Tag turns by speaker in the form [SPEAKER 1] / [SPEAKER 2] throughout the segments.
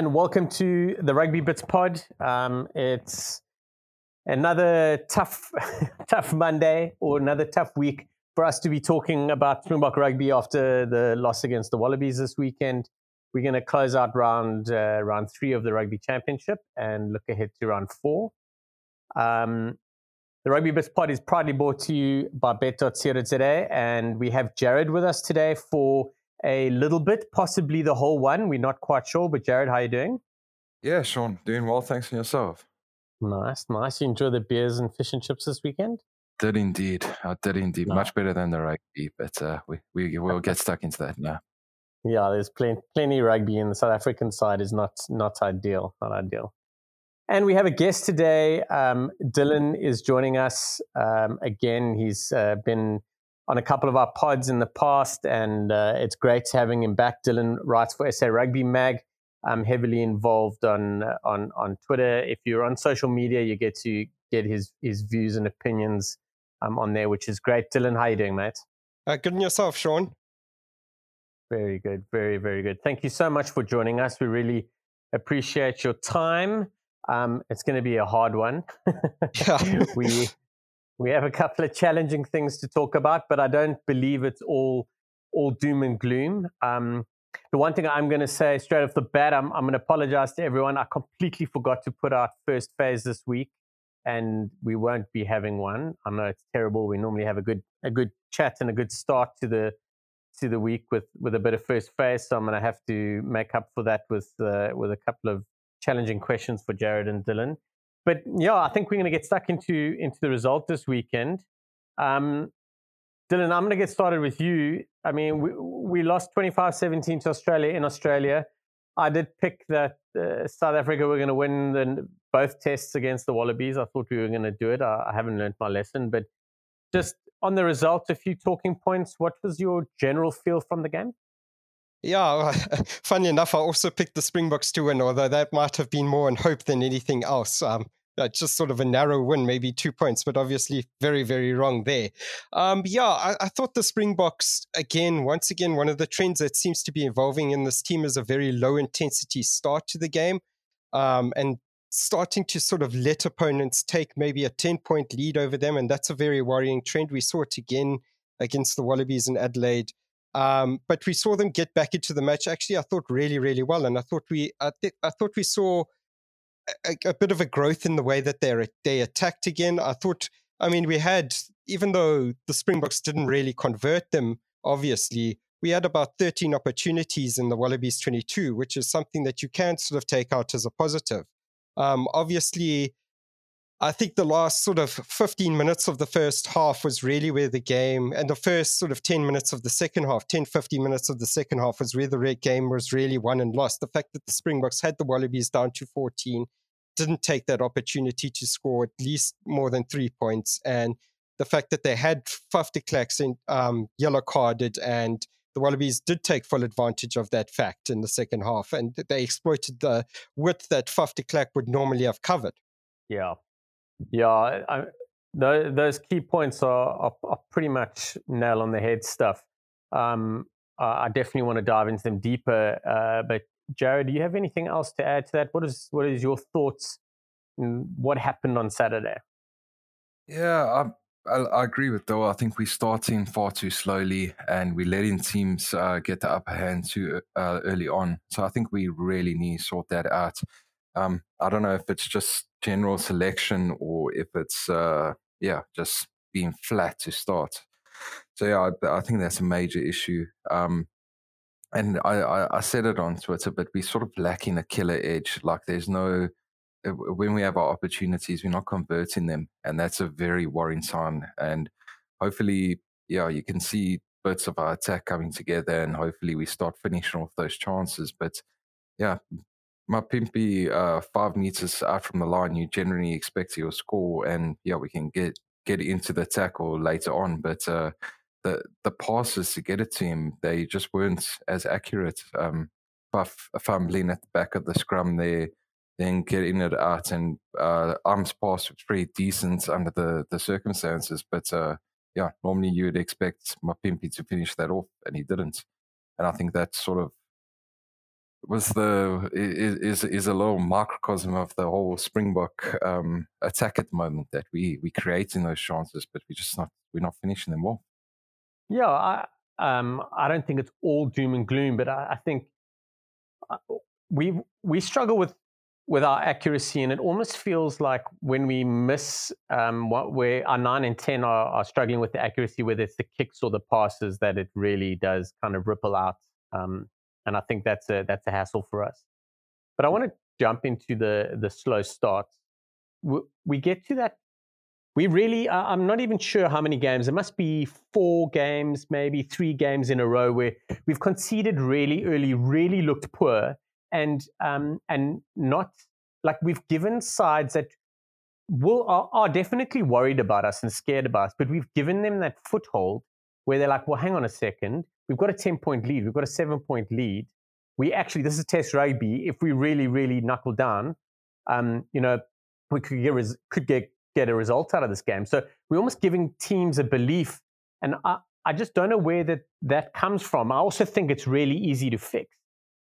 [SPEAKER 1] And welcome to the Rugby Bits Pod. Um, it's another tough, tough Monday or another tough week for us to be talking about Springbok rugby after the loss against the Wallabies this weekend. We're going to close out round uh, round three of the Rugby Championship and look ahead to round four. Um, the Rugby Bits Pod is proudly brought to you by Bet.co today, and we have Jared with us today for a little bit, possibly the whole one. We're not quite sure, but Jared, how are you doing?
[SPEAKER 2] Yeah, Shaun, doing well. Thanks for yourself.
[SPEAKER 1] Nice, nice. You enjoy the beers and fish and chips this weekend?
[SPEAKER 2] Did indeed. I did indeed. No. Much better than the rugby, but uh, we, we will get stuck into that now.
[SPEAKER 1] Yeah, there's plenty, plenty rugby, and the South African side is not not ideal. Not ideal. And we have a guest today. Um, Dylan is joining us um, again. He's uh, been on a couple of our pods in the past, and uh, it's great having him back. Dylan writes for SA Rugby Mag. I'm heavily involved on on on Twitter. If you're on social media, you get to get his his views and opinions um, on there, which is great. Dylan, how you doing, mate?
[SPEAKER 3] Uh, good on yourself, Shaun.
[SPEAKER 1] Very good, very very good. Thank you so much for joining us. We really appreciate your time. Um, it's going to be a hard one. we we have a couple of challenging things to talk about, but I don't believe it's all all doom and gloom. Um, the one thing I'm going to say straight off the bat, I'm, I'm going to apologize to everyone. I completely forgot to put out first phase this week, and we won't be having one. I know it's terrible. We normally have a good a good chat and a good start to the to the week with with a bit of first phase. So I'm going to have to make up for that with uh, with a couple of challenging questions for Jared and Dylan but yeah, I think we're going to get stuck into into the result this weekend. Um, Dylan, I'm going to get started with you. I mean, we, we lost 25-17 to Australia in Australia. I did pick that uh, South Africa were going to win the, both tests against the Wallabies. I thought we were going to do it. I, I haven't learned my lesson, but just on the result, a few talking points. What was your general feel from the game?
[SPEAKER 3] Yeah, funny enough, I also picked the Springboks to win, although that might have been more in hope than anything else. Um, just sort of a narrow win, maybe two points, but obviously very, very wrong there. Um, yeah, I, I, thought the Springboks, again, once again, one of the trends that seems to be evolving in this team is a very low intensity start to the game um, and starting to sort of let opponents take maybe a 10 point lead over them. And that's a very worrying trend. We saw it again against the Wallabies in Adelaide. Um, but we saw them get back into the match. Actually, I thought really, really well, and I thought we, I, th- I thought we saw a, a, bit of a growth in the way that they they attacked again. I thought, I mean, we had even though the Springboks didn't really convert them, obviously. We had about 13 opportunities in the Wallabies 22, which is something that you can sort of take out as a positive. Um, obviously, I think the last sort of 15 minutes of the first half was really where the game, and the first sort of 10 minutes of the second half, 10, 15 minutes of the second half was where the game was really won and lost. The fact that the Springboks had the Wallabies down to 14, didn't take that opportunity to score at least more than three points, and the fact that they had Faf de Klerk um, yellow carded and the Wallabies did take full advantage of that fact in the second half, and they exploited the width that Faf de would normally have covered.
[SPEAKER 1] Yeah, yeah, I, those, those key points are, are, are, pretty much nail on the head stuff. Um, I definitely want to dive into them deeper. Uh, but Jared, do you have anything else to add to that? What is what is your thoughts? what happened on Saturday?
[SPEAKER 2] Yeah, I, I, I agree with Though. I think we're starting far too slowly, and we're letting teams uh, get the upper hand too uh, early on. So I think we really need to sort that out. Um, I don't know if it's just general selection or if it's uh, yeah just being flat to start. So yeah, I, I think that's a major issue. Um, and I, I, I, said it on Twitter, but we're sort of lacking a killer edge. Like there's no uh, when we have our opportunities, we're not converting them, and that's a very worrying sign. And hopefully, yeah, you can see bits of our attack coming together, and hopefully we start finishing off those chances. But yeah, Mapimpi uh, five meters out from the line, you generally expect your score, and yeah, we can get get into the tackle later on. But uh, the the passes to get it to him, they just weren't as accurate. Um, Faf fumbling at the back of the scrum there, then getting it out, and uh, Am's pass was pretty decent under the the circumstances. But uh, yeah, normally you would expect Mapimpi to finish that off, and he didn't. And I think that sort of was the is is a little microcosm of the whole Springbok um, attack at the moment that we we creating those chances, but we just not we're not finishing them well.
[SPEAKER 1] Yeah, I um, I don't think it's all doom and gloom, but I, I think uh, we we struggle with with our accuracy, and it almost feels like when we miss um, what where our nine and ten are, are, struggling with the accuracy, whether it's the kicks or the passes, that it really does kind of ripple out. Um, and I think that's a that's a hassle for us. But I want to jump into the the slow start. We, we get to that. We really, I'm not even sure how many games. It must be four games, maybe three games in a row where we've conceded really early, really looked poor, and um, and not like we've given sides that will are, are, definitely worried about us and scared about us, but we've given them that foothold where they're like, well, hang on a second, we've got a ten point lead, we've got a seven point lead. We actually, this is Test rugby. If we really, really knuckle down, um, you know, we could get could get get a result out of this game. So we're almost giving teams a belief, and I, I just don't know where that that comes from. I also think it's really easy to fix.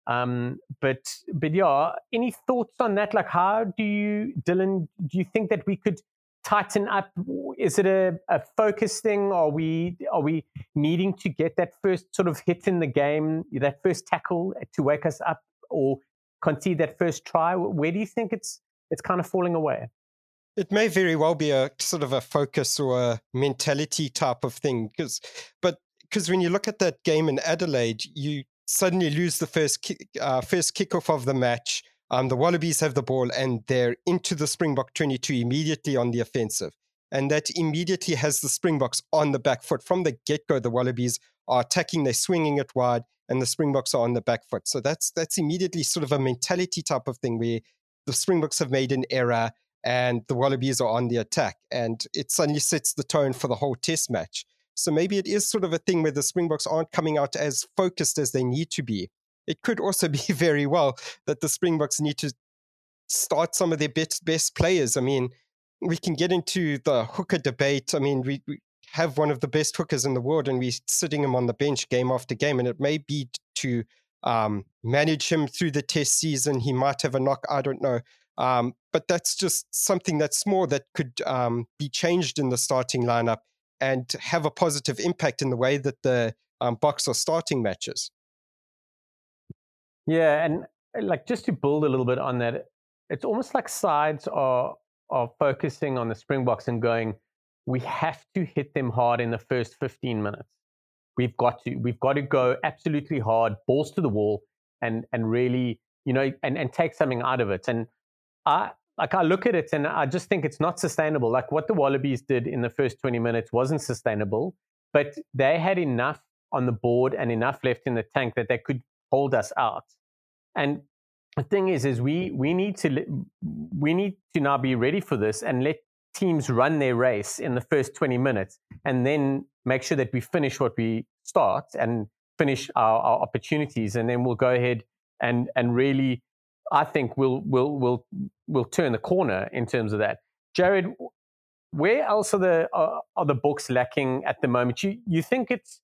[SPEAKER 1] Um, but but yeah, any thoughts on that? Like, how do you, Dylan? Do you think that we could tighten up? Is it a, a focus thing? Are we are we needing to get that first sort of hit in the game, that first tackle to wake us up, or concede that first try? Where do you think it's it's kind of falling away?
[SPEAKER 3] It may very well be a sort of a focus or a mentality type of thing, because but because when you look at that game in Adelaide, you suddenly lose the first kick, uh, first kickoff of the match. Um, the Wallabies have the ball and they're into the Springbok 22 immediately on the offensive. And that immediately has the Springboks on the back foot. From the get go, the Wallabies are attacking, they're swinging it wide, and the Springboks are on the back foot. So that's, that's immediately sort of a mentality type of thing where the Springboks have made an error and the Wallabies are on the attack. And it suddenly sets the tone for the whole test match. So maybe it is sort of a thing where the Springboks aren't coming out as focused as they need to be. It could also be very well that the Springboks need to start some of their best, best players. I mean, we can get into the hooker debate. I mean, we, we have one of the best hookers in the world and we're sitting him on the bench game after game. And it may be to um, manage him through the test season. He might have a knock. I don't know. Um, but that's just something that's more that could um, be changed in the starting lineup and have a positive impact in the way that the um, Boks are starting matches.
[SPEAKER 1] Yeah, and uh, like just to build a little bit on that, it's almost like sides are are focusing on the Springboks and going, we have to hit them hard in the first 15 minutes. We've got to, we've got to go absolutely hard, balls to the wall, and and really, you know, and, and take something out of it. And I like I look at it and I just think it's not sustainable. Like what the Wallabies did in the first 20 minutes wasn't sustainable, but they had enough on the board and enough left in the tank that they could hold us out. And the thing is, is we we need to we need to now be ready for this and let teams run their race in the first 20 minutes and then make sure that we finish what we start and finish our, our opportunities and then we'll go ahead and and really I think we'll we'll we'll we'll turn the corner in terms of that. Jared, where else are the are, are the Boks lacking at the moment? You you think it's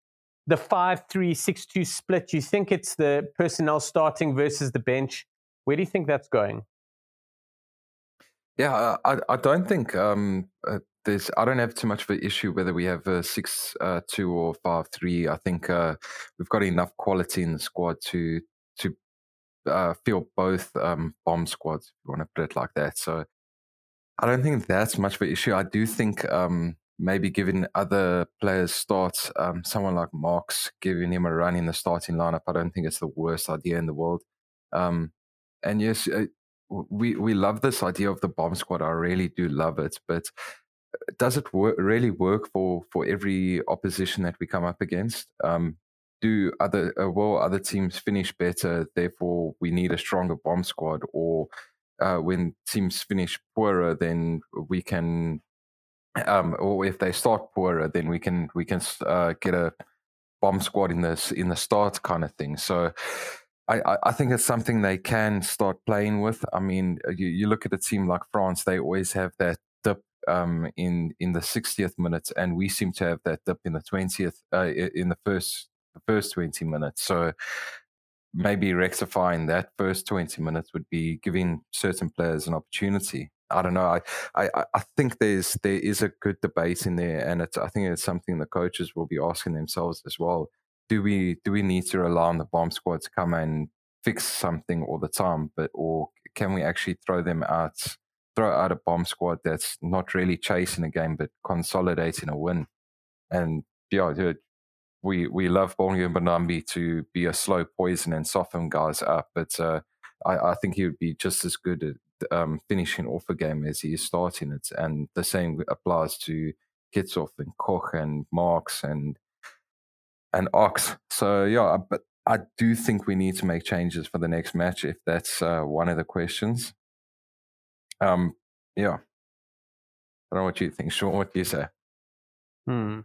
[SPEAKER 1] the five three six two split? You think it's the personnel starting versus the bench? Where do you think that's going?
[SPEAKER 2] Yeah, I I don't think um, uh, there's I don't have too much of an issue whether we have a six uh, two or five three. I think uh, we've got enough quality in the squad to to uh, field both um, bomb squads, if you want to put it like that. So I don't think that's much of an issue. I do think um, maybe giving other players starts, um, someone like Marx, giving him a run in the starting lineup, I don't think it's the worst idea in the world. Um, and yes, uh, we we love this idea of the bomb squad. I really do love it, but uh, does it really work for for every opposition that we come up against? Do other uh, will other teams finish better? Therefore, we need a stronger bomb squad. Or uh, when teams finish poorer, then we can, um, or if they start poorer, then we can we can uh, get a bomb squad in this in the start kind of thing. So. I, I think it's something they can start playing with. I mean, uh, you, you look at a team like France; they always have that dip um, in in the 60th minute, and we seem to have that dip in the 20th, uh, in the first the first 20 minutes. So maybe rectifying that first 20 minutes would be giving certain players an opportunity. I don't know. I, I, I think there's there is a good debate in there, and it's I think it's something the coaches will be asking themselves as well. Do we do we need to rely on the bomb squad to come and fix something all the time, but or can we actually throw them out, throw out a bomb squad that's not really chasing a game but consolidating a win? And yeah, we we love and Mbonambi to be a slow poison and soften guys up, but uh, I, I, think he would be just as good at um, finishing off a game as he is starting it, and the same applies to Kitshoff and Koch and Marx and and Ox. So yeah, but I do think we need to make changes for the next match if that's uh, one of the questions. Um, yeah, I don't know what you think, Shaun. What do you say?
[SPEAKER 1] Hmm.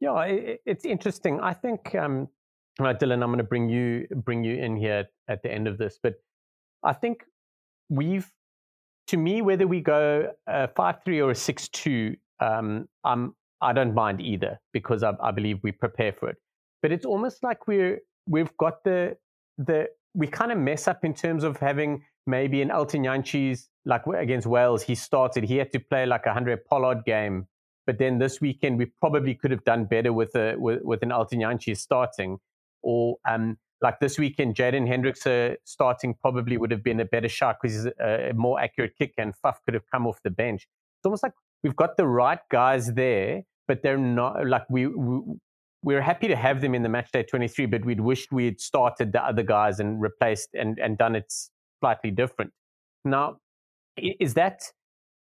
[SPEAKER 1] Yeah, it, it's interesting. I think, um, right, Dylan, I'm going to bring you bring you in here at the end of this, but I think we've, to me, whether we go a five three or a six two, um, I'm I don't mind either because I, I believe we prepare for it. But it's almost like we're we've got the the we kind of mess up in terms of having maybe an Elton Jantjies like against Wales. He started. He had to play like a Handré Pollard game but then this weekend, we probably could have done better with a with, with an Elton Jantjie starting, or um, like this weekend, Jaden Hendrikse starting probably would have been a better shot because he's a, a, more accurate kick, and Faf could have come off the bench. It's almost like we've got the right guys there, but they're not like we, we we're happy to have them in the match day 23, but we'd wished we had started the other guys and replaced and, and done it slightly different. Now, is that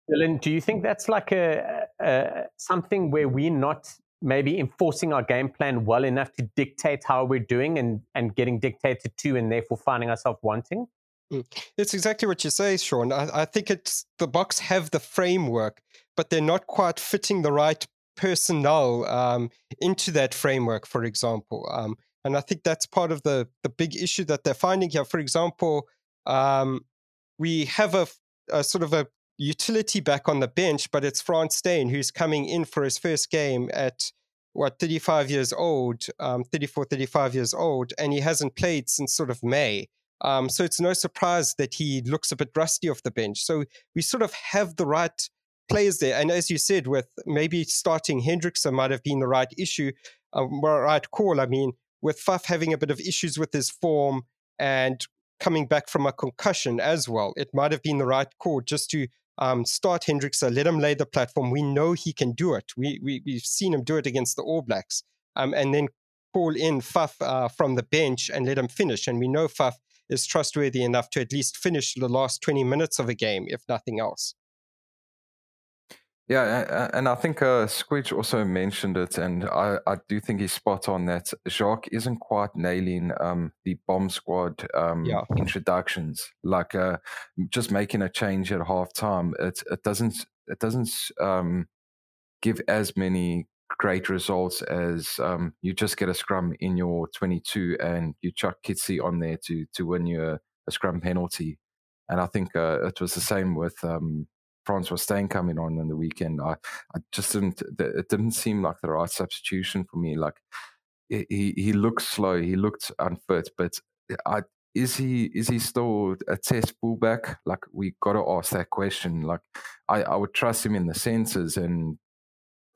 [SPEAKER 1] Dylan, do you think that's like a, a, something where we're not maybe enforcing our game plan well enough to dictate how we're doing and, and getting dictated to and therefore finding ourselves wanting?
[SPEAKER 3] Mm. It's exactly what you say, Shaun. I, I think it's the Boks have the framework, but they're not quite fitting the right personnel um, into that framework, for example. Um, and I think that's part of the the big issue that they're finding here. For example, um, we have a, a, sort of a utility back on the bench, but it's Frans Steyn who's coming in for his first game at what 35 years old, um, 34, 35 years old, and he hasn't played since sort of May. Um, so it's no surprise that he looks a bit rusty off the bench. So we sort of have the right players there. And as you said, with maybe starting Hendrikse might have been the right issue, um, right call. I mean, with Faf having a bit of issues with his form and coming back from a concussion as well, it might have been the right call just to um, start Hendrikse, let him lay the platform. We know he can do it. We, we, we've seen him do it against the All Blacks. Um, and then call in Faf uh, from the bench and let him finish. And we know Faf is trustworthy enough to at least finish the last 20 minutes of a game, if nothing else.
[SPEAKER 2] Yeah, and I think uh, Squidge also mentioned it, and I, I do think he's spot on that Jacques isn't quite nailing um, the bomb squad um, yeah. introductions. Like uh, just making a change at halftime, it it doesn't it doesn't um, give as many great results as um, you just get a scrum in your 22 and you chuck Kitsy on there to to win you a, a scrum penalty. And I think uh, it was the same with um, Francois Steyn coming on in the weekend, I, I just didn't. It didn't seem like the right substitution for me. Like he he looked slow, he looked unfit, but I is he is he still a test fullback? Like we got to ask that question. Like I I would trust him in the senses and.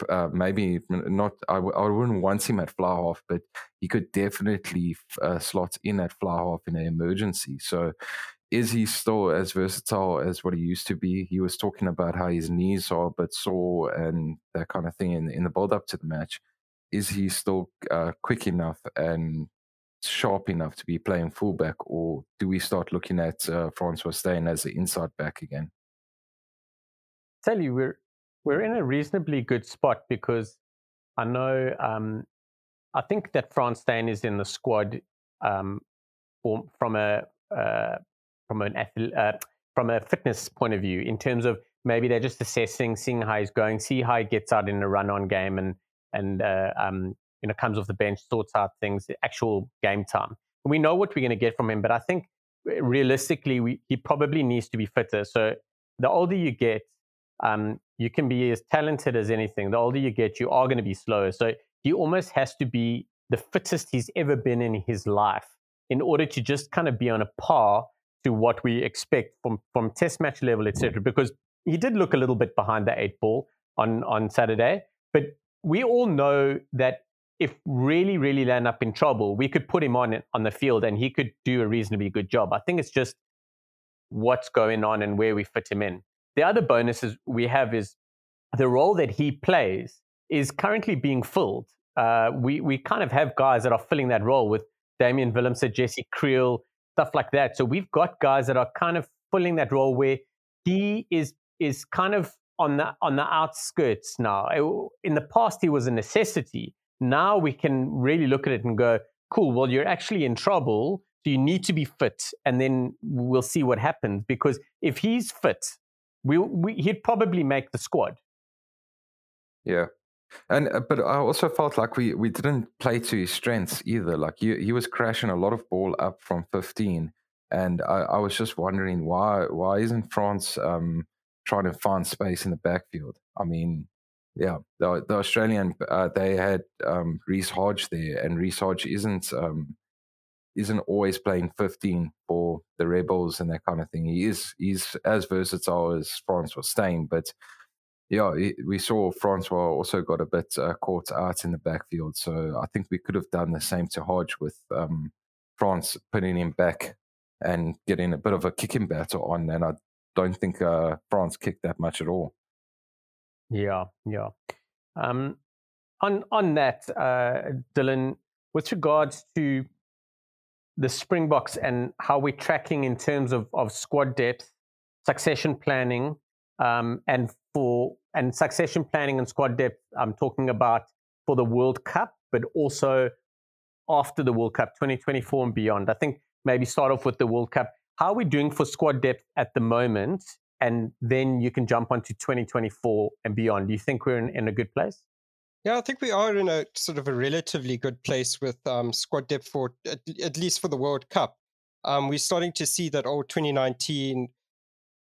[SPEAKER 2] Uh, maybe not. I w- I wouldn't want him at fly half, but he could definitely uh, slot in at fly half in an emergency. So is he still as versatile as what he used to be? He was talking about how his knees are a bit sore and that kind of thing in, in the build up to the match. Is he still uh, quick enough and sharp enough to be playing fullback, or do we start looking at uh, Francois Steyn as the inside back again?
[SPEAKER 1] Tell you, we're we're in a reasonably good spot because I know um, I think that Frans Steyn is in the squad um, from a uh, from an uh, from a fitness point of view in terms of maybe they're just assessing, seeing how he's going, see how he gets out in a run-on game, and and uh, um, you know comes off the bench, sorts out things, actual game time. We know what we're going to get from him, but I think uh, realistically, we, he probably needs to be fitter. So the older you get, um, you can be as talented as anything. The older you get, you are going to be slower. So he almost has to be the fittest he's ever been in his life in order to just kind of be on a par to what we expect from from test match level, etc. Because he did look a little bit behind the eight ball on on Saturday, but we all know that if really really land up in trouble, we could put him on on the field and he could do a reasonably good job. I think it's just what's going on and where we fit him in. The other bonuses we have is the role that he plays is currently being filled. Uh, we we kind of have guys that are filling that role with Damian Willemse, Jesse Kriel, stuff like that. So we've got guys that are kind of filling that role where he is is kind of on the on the outskirts now. In the past, he was a necessity. Now we can really look at it and go, cool. Well, you're actually in trouble. So you need to be fit, and then we'll see what happens. Because if he's fit, we, we he'd probably make the squad.
[SPEAKER 2] Yeah, and uh, but I also felt like we we didn't play to his strengths either. Like he he was crashing a lot of ball up from 15, and I, I was just wondering why why isn't Frans um, trying to find space in the backfield? I mean, yeah, the, the Australian uh, they had um, Reece Hodge there, and Reece Hodge isn't um, isn't always playing 15 for the Rebels and that kind of thing. He is he's as versatile as France was Steyn, but yeah, we saw Francois also got a bit uh, caught out in the backfield. So I think we could have done the same to Hodge with um, Frans putting him back and getting a bit of a kicking battle on. And I don't think uh, Frans kicked that much at all.
[SPEAKER 1] Yeah, yeah. Um, on on that, uh, Dylan, with regards to the Springboks and how we're tracking in terms of, of squad depth, succession planning, um, and for and succession planning and squad depth. I'm talking about for the World Cup, but also after the World Cup, 2024 and beyond. I think maybe start off with the World Cup. How are we doing for squad depth at the moment? And then you can jump onto 2024 and beyond. Do you think we're in, in a good place?
[SPEAKER 3] Yeah, I think we are in a sort of a relatively good place with um, squad depth for at, at, least for the World Cup. Um, we're starting to see that old 2019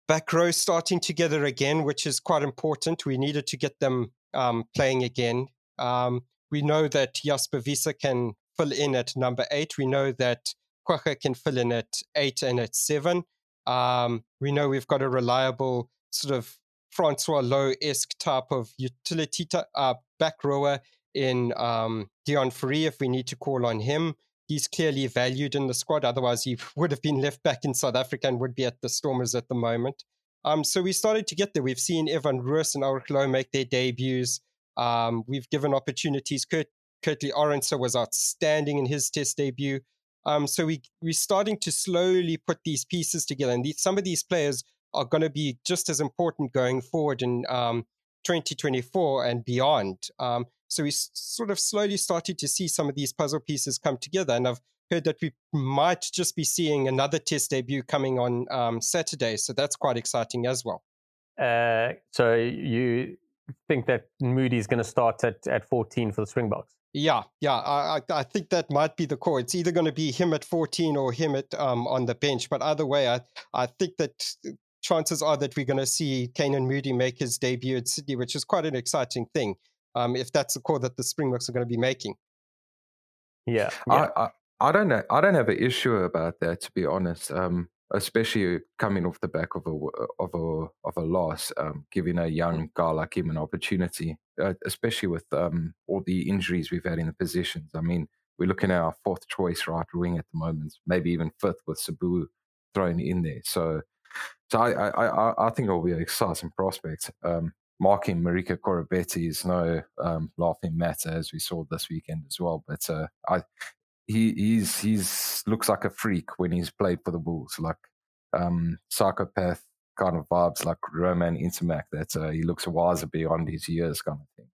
[SPEAKER 3] back row starting together again, which is quite important. We needed to get them um, playing again. Um, we know that Jasper Wiese can fill in at number eight. We know that Kwagga can fill in at eight and at seven. Um, we know we've got a reliable sort of Francois Louw esque type of utility t- uh, back rower in um, Deon Fourie if we need to call on him he's clearly valued in the squad. Otherwise, he would have been left back in South Africa and would be at the Stormers at the moment. Um, so we started to get there. We've seen Evan Roos and Elrigh Louw make their debuts. Um, we've given opportunities. Kurt, Kurt-Lee Arendse was outstanding in his test debut. Um, so we, we're starting to slowly put these pieces together. And these, some of these players are going to be just as important going forward in um, 2024 and beyond. So we sort of slowly started to see some of these puzzle pieces come together. And I've heard that we might just be seeing another test debut coming on um, Saturday. So that's quite exciting as well.
[SPEAKER 1] Uh, so you think that Moody is going to start at, at 14 for the Springboks?
[SPEAKER 3] Yeah, yeah, I, I think that might be the core. It's either going to be him at 14 or him at um, on the bench. But either way, I, I think that chances are that we're going to see Canan Moody make his debut at Sydney, which is quite an exciting thing um, if that's the call that the Springboks are going to be making.
[SPEAKER 1] Yeah, yeah.
[SPEAKER 2] I, I, I, don't know. I don't have an issue about that, to be honest. Um, especially coming off the back of a of a of a loss, um, giving a young guy like him an opportunity, uh, especially with um, all the injuries we've had in the positions. I mean, we're looking at our fourth choice right wing at the moment, maybe even fifth with Sbu thrown in there. So, so I I I, think it'll be an exciting prospect. Um, marking Marika Koroibete is no um, laughing matter, as we saw this weekend as well. But uh, I, he he's he's looks like a freak when he's played for the Bulls, like um, psychopath kind of vibes, like Romain Ntamack. That uh, he looks wiser beyond his years, kind of thing.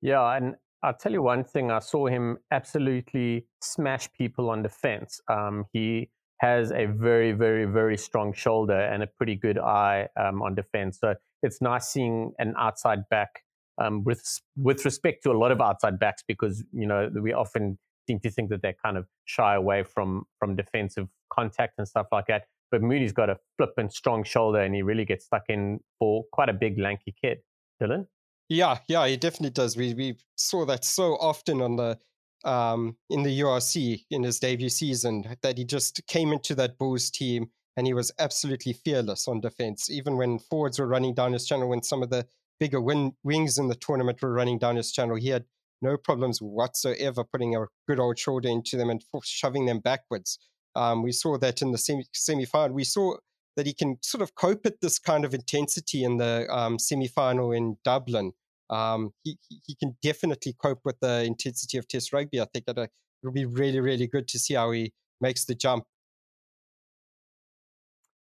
[SPEAKER 1] Yeah, and I'll tell you one thing: I saw him absolutely smash people on defense. Um, he has a very, very, very strong shoulder and a pretty good eye um, on defense. So it's nice seeing an outside back um, with with respect to a lot of outside backs because you know we often seem to think that they kind of shy away from from defensive contact and stuff like that. But Moody's got a flippant strong shoulder and he really gets stuck in for quite a big lanky kid. Dylan.
[SPEAKER 3] Yeah, yeah, he definitely does. We we saw that so often on the um, in the URC in his debut season that he just came into that Bulls team and he was absolutely fearless on defense, even when forwards were running down his channel, when some of the bigger win- wings in the tournament were running down his channel. He had no problems whatsoever putting a good old shoulder into them and shoving them backwards. Um, we saw that in the semi semi-final. We saw that he can sort of cope at this kind of intensity in the um, semi-final in Dublin. Um, he, he can definitely cope with the intensity of Test rugby. I think uh, it'll be really, really good to see how he makes the jump.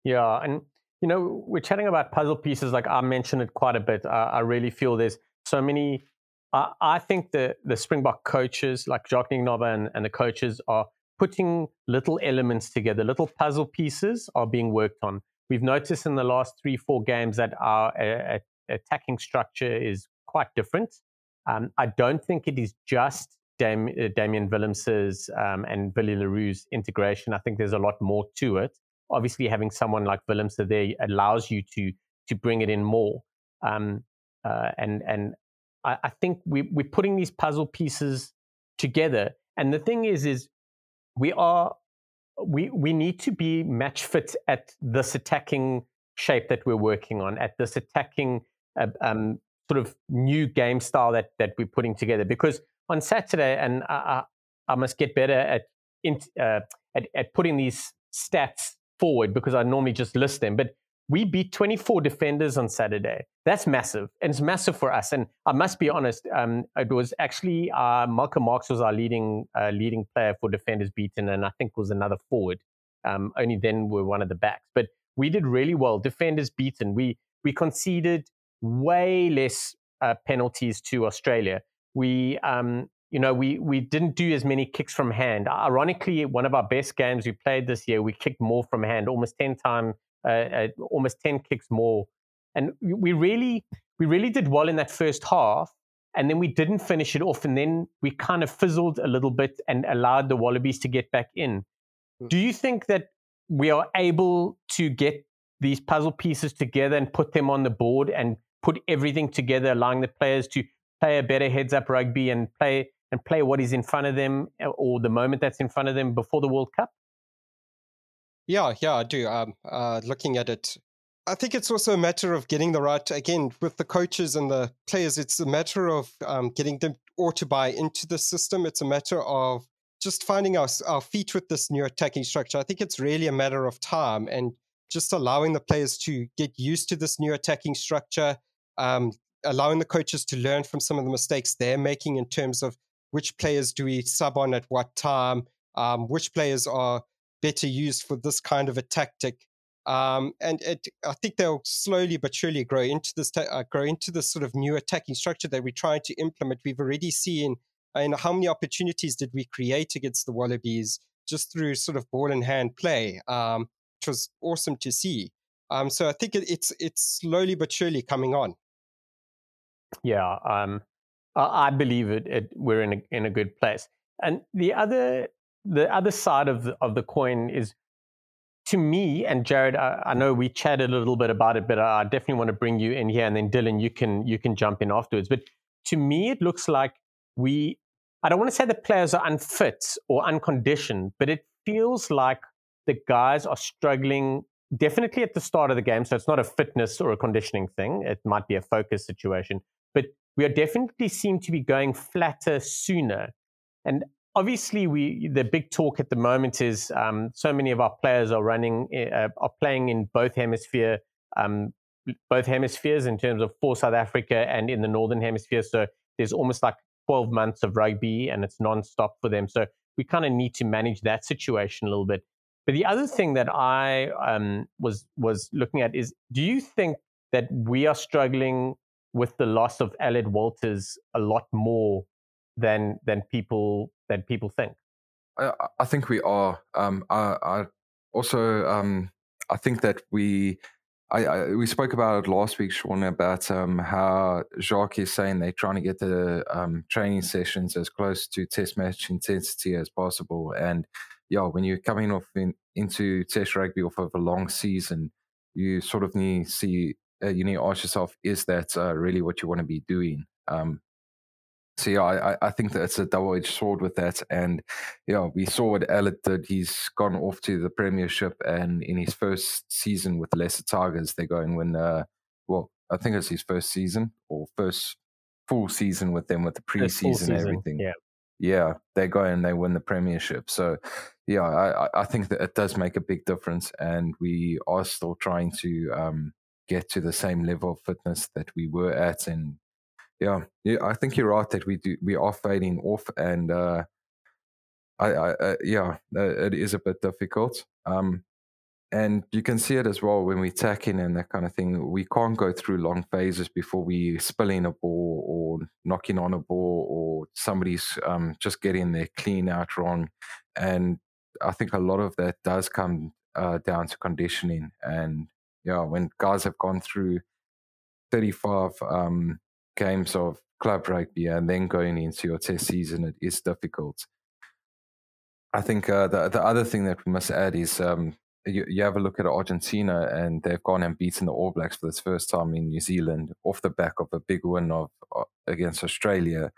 [SPEAKER 1] Yeah, and you know we're chatting about puzzle pieces. Like I mentioned it quite a bit. I, I really feel there's so many. I, I think the the Springbok coaches, like Jacques Nienaber and, and the coaches, are putting little elements together, little puzzle pieces are being worked on. We've noticed in the last three, four games that our uh, attacking structure is quite different. Um, I don't think it is just Dam- uh, Damian Willemse's um, and Willie le Roux's integration. I think there's a lot more to it. Obviously, having someone like Willemse there allows you to to bring it in more. Um, uh, and and I, I think we, we're putting these puzzle pieces together. And the thing is, is we are we we need to be match fit at this attacking shape that we're working on, at this attacking uh, um, sort of new game style that that we're putting together. Because on Saturday, and I, I, must get better at, in, uh, at at putting these stats forward because I normally just list them, but we beat 24 defenders on Saturday. That's massive, and it's massive for us. And I must be honest, um, it was actually uh, Malcolm Marx was our leading uh, leading player for defenders beaten, and I think was another forward. Um, only then were one of the backs, but we did really well. Defenders beaten. We we conceded way less uh, penalties to Australia. We um, you know, we we didn't do as many kicks from hand. Ironically, one of our best games we played this year, we kicked more from hand, almost ten times uh, uh, almost 10 kicks more. And we really, we really did well in that first half. And then we didn't finish it off. And then we kind of fizzled a little bit and allowed the Wallabies to get back in. Hmm. Do you think that we are able to get these puzzle pieces together and put them on the board and put everything together, allowing the players to play a better heads up rugby and play and play what is in front of them uh, or the moment that's in front of them before the World Cup?
[SPEAKER 3] Yeah, yeah, I do. Um, uh, looking at it, I think it's also a matter of getting the right, again, with the coaches and the players, it's a matter of um, getting them or to buy into the system. It's a matter of just finding our, our feet with this new attacking structure. I think it's really a matter of time and just allowing the players to get used to this new attacking structure, um, allowing the coaches to learn from some of the mistakes they're making in terms of which players do we sub on at what time, um, which players are better used for this kind of a tactic. Um, and it, I think they'll slowly but surely grow into this ta- uh, grow into this sort of new attacking structure that we're trying to implement. We've already seen, and how many opportunities did we create against the Wallabies just through sort of ball in hand play, um, which was awesome to see. Um, so I think it, it's it's slowly but surely coming on.
[SPEAKER 1] Yeah, um, I believe it, it, We're in a in a good place. And the other the other side of the, of the coin is to me and Jared, I, I, know we chatted a little bit about it, but I definitely want to bring you in here, and then Dylan, you can you can jump in afterwards. But to me, it looks like we. I don't want to say the players are unfit or unconditioned, but it feels like the guys are struggling. Definitely at the start of the game, so it's not a fitness or a conditioning thing. It might be a focus situation, but we are definitely seem to be going flatter sooner. And obviously we the big talk at the moment is um, so many of our players are running eh, uh, are playing in both hemisphere um, both hemispheres in terms of for South Africa and in the northern hemisphere. So there's almost like 12 months of rugby and it's non-stop for them. So we kind of need to manage that situation a little bit. But the other thing that I um, was was looking at is, do you think that we are struggling with the loss of Aled Walters a lot more than than people than people think.
[SPEAKER 2] I, I think we are. Um, I, I also um, I think that we I, I, we spoke about it last week, Shaun, about um, how Jacques is saying they're trying to get the um, training sessions as close to test match intensity as possible. And yeah, when you're coming off in, into test rugby off of a long season, you sort of need to see uh, you need to ask yourself, is that uh, really what you want to be doing? Um, so yeah, I, I think that it's a double edged sword with that. And yeah, we saw what Elliot did. He's gone off to the Premiership, and in his first season with the Leicester Tigers, they go and win. Uh, well, I think it's his first season or first full season with them with the preseason and everything.
[SPEAKER 1] Yeah.
[SPEAKER 2] Yeah, they go and they win the premiership. So, yeah, I, I think that it does make a big difference, and we are still trying to um, get to the same level of fitness that we were at. And yeah, yeah, I think you're right that we do we are fading off, and uh, I, I uh, yeah, uh, it is a bit difficult. Um, and you can see it as well when we tack in and that kind of thing. We can't go through long phases before we spill in a ball or knocking on a ball or somebody's um, just getting their clean out wrong. And I think a lot of that does come uh, down to conditioning. And yeah, when guys have gone through 35 um, games of club rugby and then going into your test season, it is difficult. I think uh, the the other thing that we must add is um, you, you have a look at Argentina and they've gone and beaten the All Blacks for the first time in New Zealand off the back of a big win of uh, against Australia,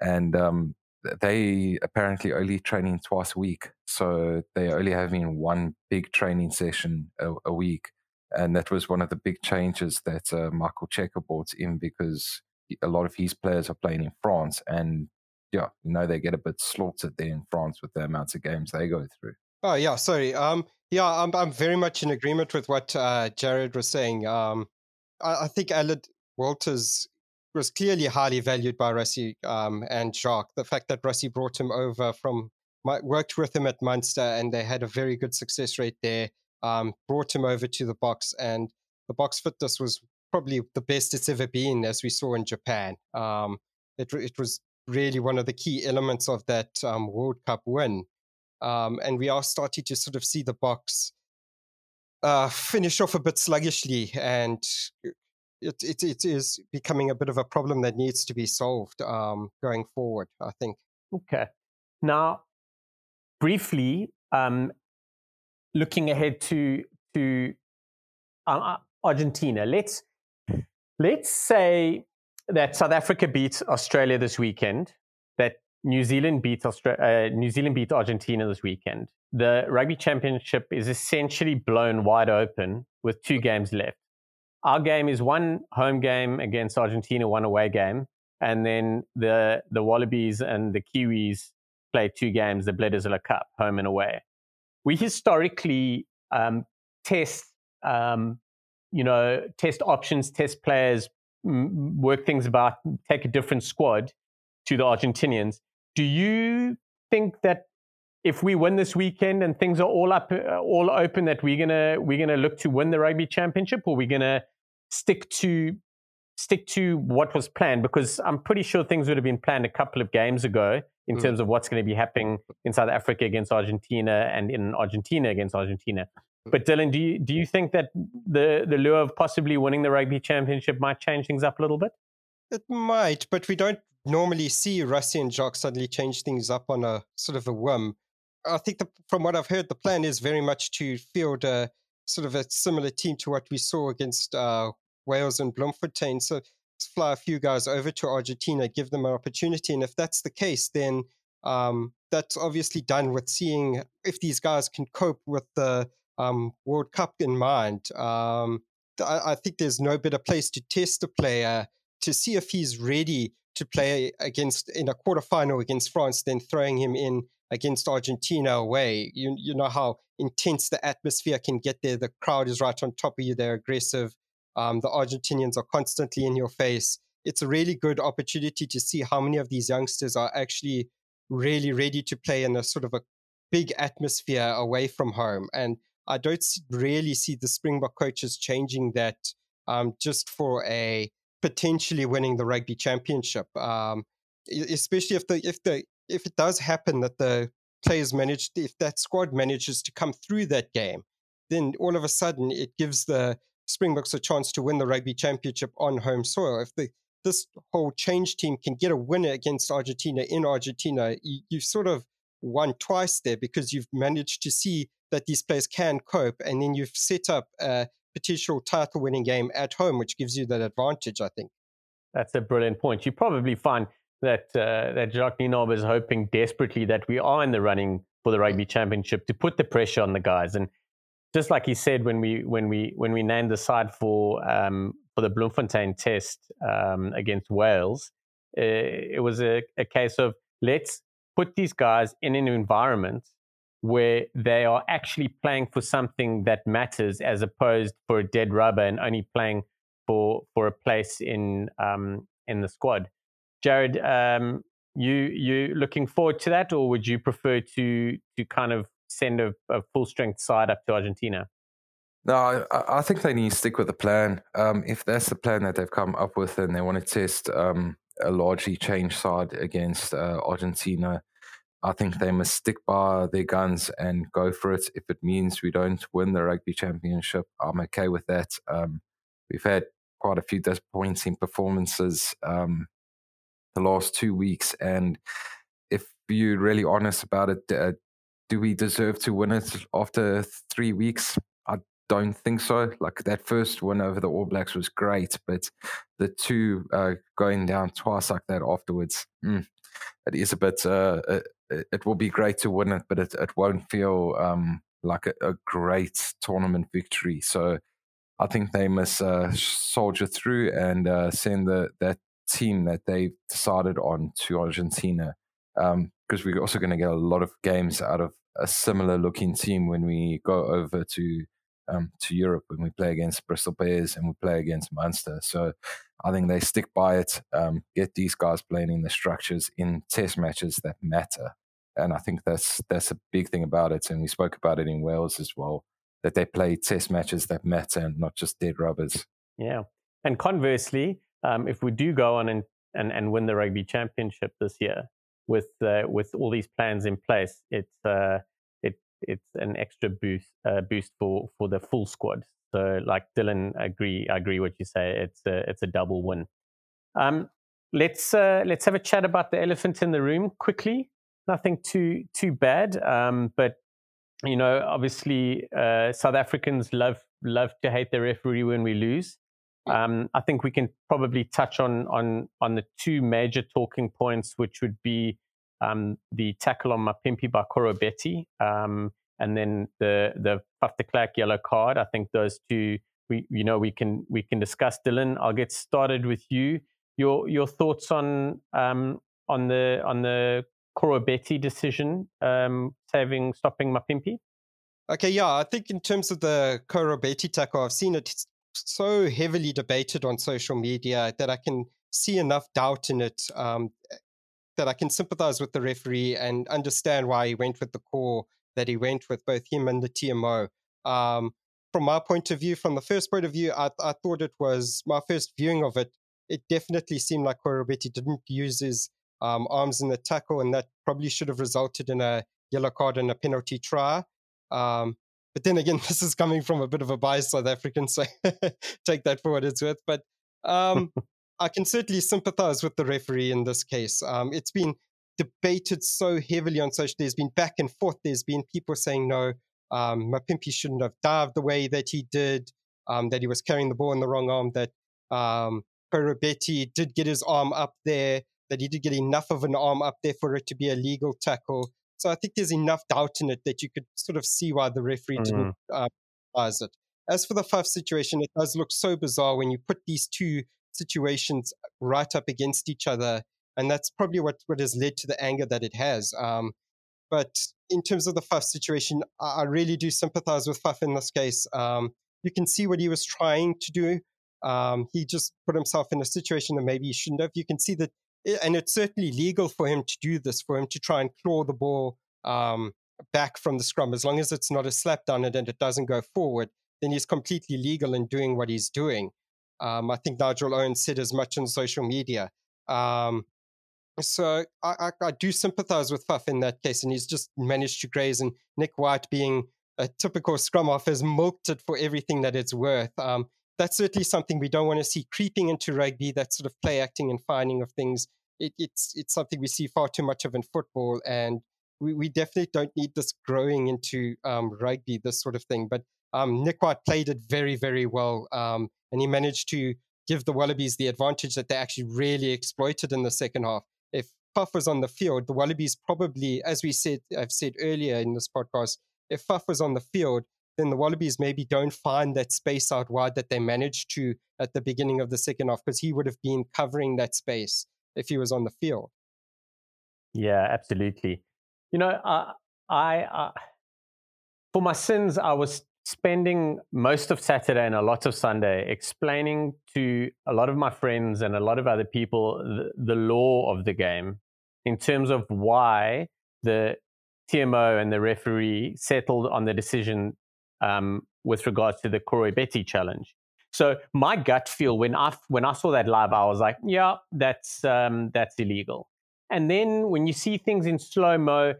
[SPEAKER 2] and um, they apparently only training twice a week, so they're only having one big training session a, a week, and that was one of the big changes that uh, Michael Cheika brought in because a lot of his players are playing in France, and yeah, you know they get a bit slaughtered there in France with the amounts of games they go through.
[SPEAKER 3] Oh yeah, sorry. Um, yeah, I'm I'm very much in agreement with what uh, Jared was saying. Um, I, I think Elliot Walters was clearly highly valued by Rassie um, and Jacques. The fact that Rassie brought him over from worked with him at Munster and they had a very good success rate there. Um, brought him over to the Boks and the Boks fitness was probably the best it's ever been, as we saw in Japan. Um, it it was really one of the key elements of that um, World Cup win. Um, and we are starting to sort of see the Boks uh, finish off a bit sluggishly, and it, it, it is becoming a bit of a problem that needs to be solved um, going forward. I think.
[SPEAKER 1] Okay. Now, briefly, um, looking ahead to to uh, uh Argentina. Let's let's say that South Africa beats Australia this weekend. That New Zealand beat Australia, uh, New Zealand beat Argentina this weekend. The rugby championship is essentially blown wide open with two games left. Our game is one home game against Argentina, one away game, and then the the Wallabies and the Kiwis play two games, the Bledisloe Cup, home and away. We historically um, test, um, you know, test options, test players, m- work things about, take a different squad to the Argentinians. Do you think that if we win this weekend and things are all up, uh, all open, that we're gonna we're gonna look to win the rugby championship, or we're gonna stick to stick to what was planned? Because I'm pretty sure things would have been planned a couple of games ago in mm. terms of what's going to be happening in South Africa against Argentina and in Argentina against Argentina. Mm. But Dylan, do you do you think that the the lure of possibly winning the rugby championship might change things up a little bit?
[SPEAKER 3] It might, but we don't normally see Rassie and Jacques suddenly change things up on a sort of a whim. I think the, from what I've heard, the plan is very much to field a sort of a similar team to what we saw against uh, Wales and Bloemfontein. So fly a few guys over to Argentina, give them an opportunity, and if that's the case, then um, that's obviously done with seeing if these guys can cope with the um, World Cup in mind. Um, I, I, think there's no better place to test a player to see if he's ready to play against in a quarterfinal against France than throwing him in against Argentina away. You you know how intense the atmosphere can get there. The crowd is right on top of you. They're aggressive. Um, the Argentinians are constantly in your face. It's a really good opportunity to see how many of these youngsters are actually really ready to play in a sort of a big atmosphere away from home. And I don't really see the Springbok coaches changing that um, just for a potentially winning the rugby championship. Um, especially if the if the if it does happen that the players manage if that squad manages to come through that game, then all of a sudden it gives the Springboks a chance to win the rugby championship on home soil. If the this whole change team can get a winner against Argentina in Argentina, you, you've sort of won twice there because you've managed to see that these players can cope, and then you've set up a potential title winning game at home, which gives you that advantage, I think.
[SPEAKER 1] That's a brilliant point. You probably find that uh, that Jacques Nienaber is hoping desperately that we are in the running for the rugby championship to put the pressure on the guys. And just like he said when we when we when we named the side for um, for the Bloemfontein test um, against Wales, uh, it was a, a case of let's put these guys in an environment where they are actually playing for something that matters as opposed for a dead rubber and only playing for for a place in um, in the squad. Jared, um, you you looking forward to that, or would you prefer to to kind of send a, a full strength side up to Argentina?
[SPEAKER 2] No, I, I, think they need to stick with the plan. Um, if that's the plan that they've come up with, and they want to test um, a largely changed side against uh, Argentina, I think they must stick by their guns and go for it. If it means we don't win the rugby championship, I'm okay with that. Um, we've had quite a few disappointing performances um, the last two weeks, and if you're really honest about it, uh, do we deserve to win it after three weeks? I don't think so. Like that first win over the All Blacks was great, but the two uh, going down twice like that afterwards, mm, it is a bit. Uh, it, it, will be great to win it, but it, it won't feel um, like a, a, great tournament victory. So I think they must uh, soldier through and uh, send the, that team that they've decided on to Argentina. Because um, we're also going to get a lot of games out of a similar looking team when we go over to um, to Europe when we play against Bristol Bears and we play against Munster. So I think they stick by it, um, get these guys playing in the structures in test matches that matter. And I think that's that's a big thing about it. And we spoke about it in Wales as well, that they play test matches that matter and not just dead rubbers.
[SPEAKER 1] Yeah. And conversely, um, if we do go on and, and, and win the rugby championship this year, with uh, with all these plans in place, it's uh, it it's an extra boost uh, boost for for the full squad. So, like Dylan, agree I agree what you say. It's a it's a double win. Um, let's uh, let's have a chat about the elephant in the room quickly. Nothing too too bad, um, but you know, obviously, uh, South Africans love love to hate the referee when we lose. Um, I think we can probably touch on on on the two major talking points, which would be um, the tackle on Mapimpi by Koroibete, um, and then the the Klerk yellow card. I think those two, we you know, we can we can discuss. Dylan, I'll get started with you. Your your thoughts on um, on the on the Koroibete decision, um, saving stopping Mapimpi.
[SPEAKER 3] Okay, yeah, I think in terms of the Koroibete tackle, I've seen it so heavily debated on social media that I can see enough doubt in it um, that I can sympathize with the referee and understand why he went with the call that he went with, both him and the TMO. Um, from my point of view, from the first point of view, I, I thought it was my first viewing of it. It definitely seemed like Koroibete didn't use his um, arms in the tackle, and that probably should have resulted in a yellow card and a penalty try. Um, but then again, this is coming from a bit of a biased South African, so take that for what it's worth. But um, I can certainly sympathize with the referee in this case. Um, it's been debated so heavily on social. There's been back and forth. There's been people saying no, um, Mapimpi shouldn't have dived the way that he did. Um, that he was carrying the ball in the wrong arm. That um, did get his arm up there. That he did get enough of an arm up there for it to be a legal tackle. So I think there's enough doubt in it that you could sort of see why the referee mm-hmm. didn't uh, it. As for the Faf situation, it does look so bizarre when you put these two situations right up against each other. And that's probably what, what has led to the anger that it has. Um, but in terms of the Faf situation, I, really do sympathize with Faf in this case. Um, you can see what he was trying to do. Um, he just put himself in a situation that maybe he shouldn't have. You can see that and it's certainly legal for him to do this, for him to try and claw the ball um, back from the scrum, as long as it's not a slap down and it doesn't go forward, then he's completely legal in doing what he's doing. Um, I think Nigel Owen said as much on social media. Um, so I, I, I, do sympathize with Faf in that case, and he's just managed to graze. And Nick White, being a typical scrum half, has milked it for everything that it's worth. Um, that's certainly something we don't want to see creeping into rugby. That sort of play acting and finding of things. It, it's it's something we see far too much of in football, and we, we definitely don't need this growing into um, rugby. This sort of thing. But um, Nick White played it very very well, um, and he managed to give the Wallabies the advantage that they actually really exploited in the second half. If Faf was on the field, the Wallabies probably, as we said, I've said earlier in this podcast, if Faf was on the field, then the Wallabies maybe don't find that space out wide that they managed to at the beginning of the second half because he would have been covering that space if he was on the field.
[SPEAKER 1] Yeah, absolutely. You know, I, I, I for my sins, I was spending most of Saturday and a lot of Sunday explaining to a lot of my friends and a lot of other people the, the law of the game in terms of why the TMO and the referee settled on the decision um, with regards to the Koroibete challenge. So my gut feel when I when I saw that live, I was like, yeah, that's um, that's illegal. And then when you see things in slow mo,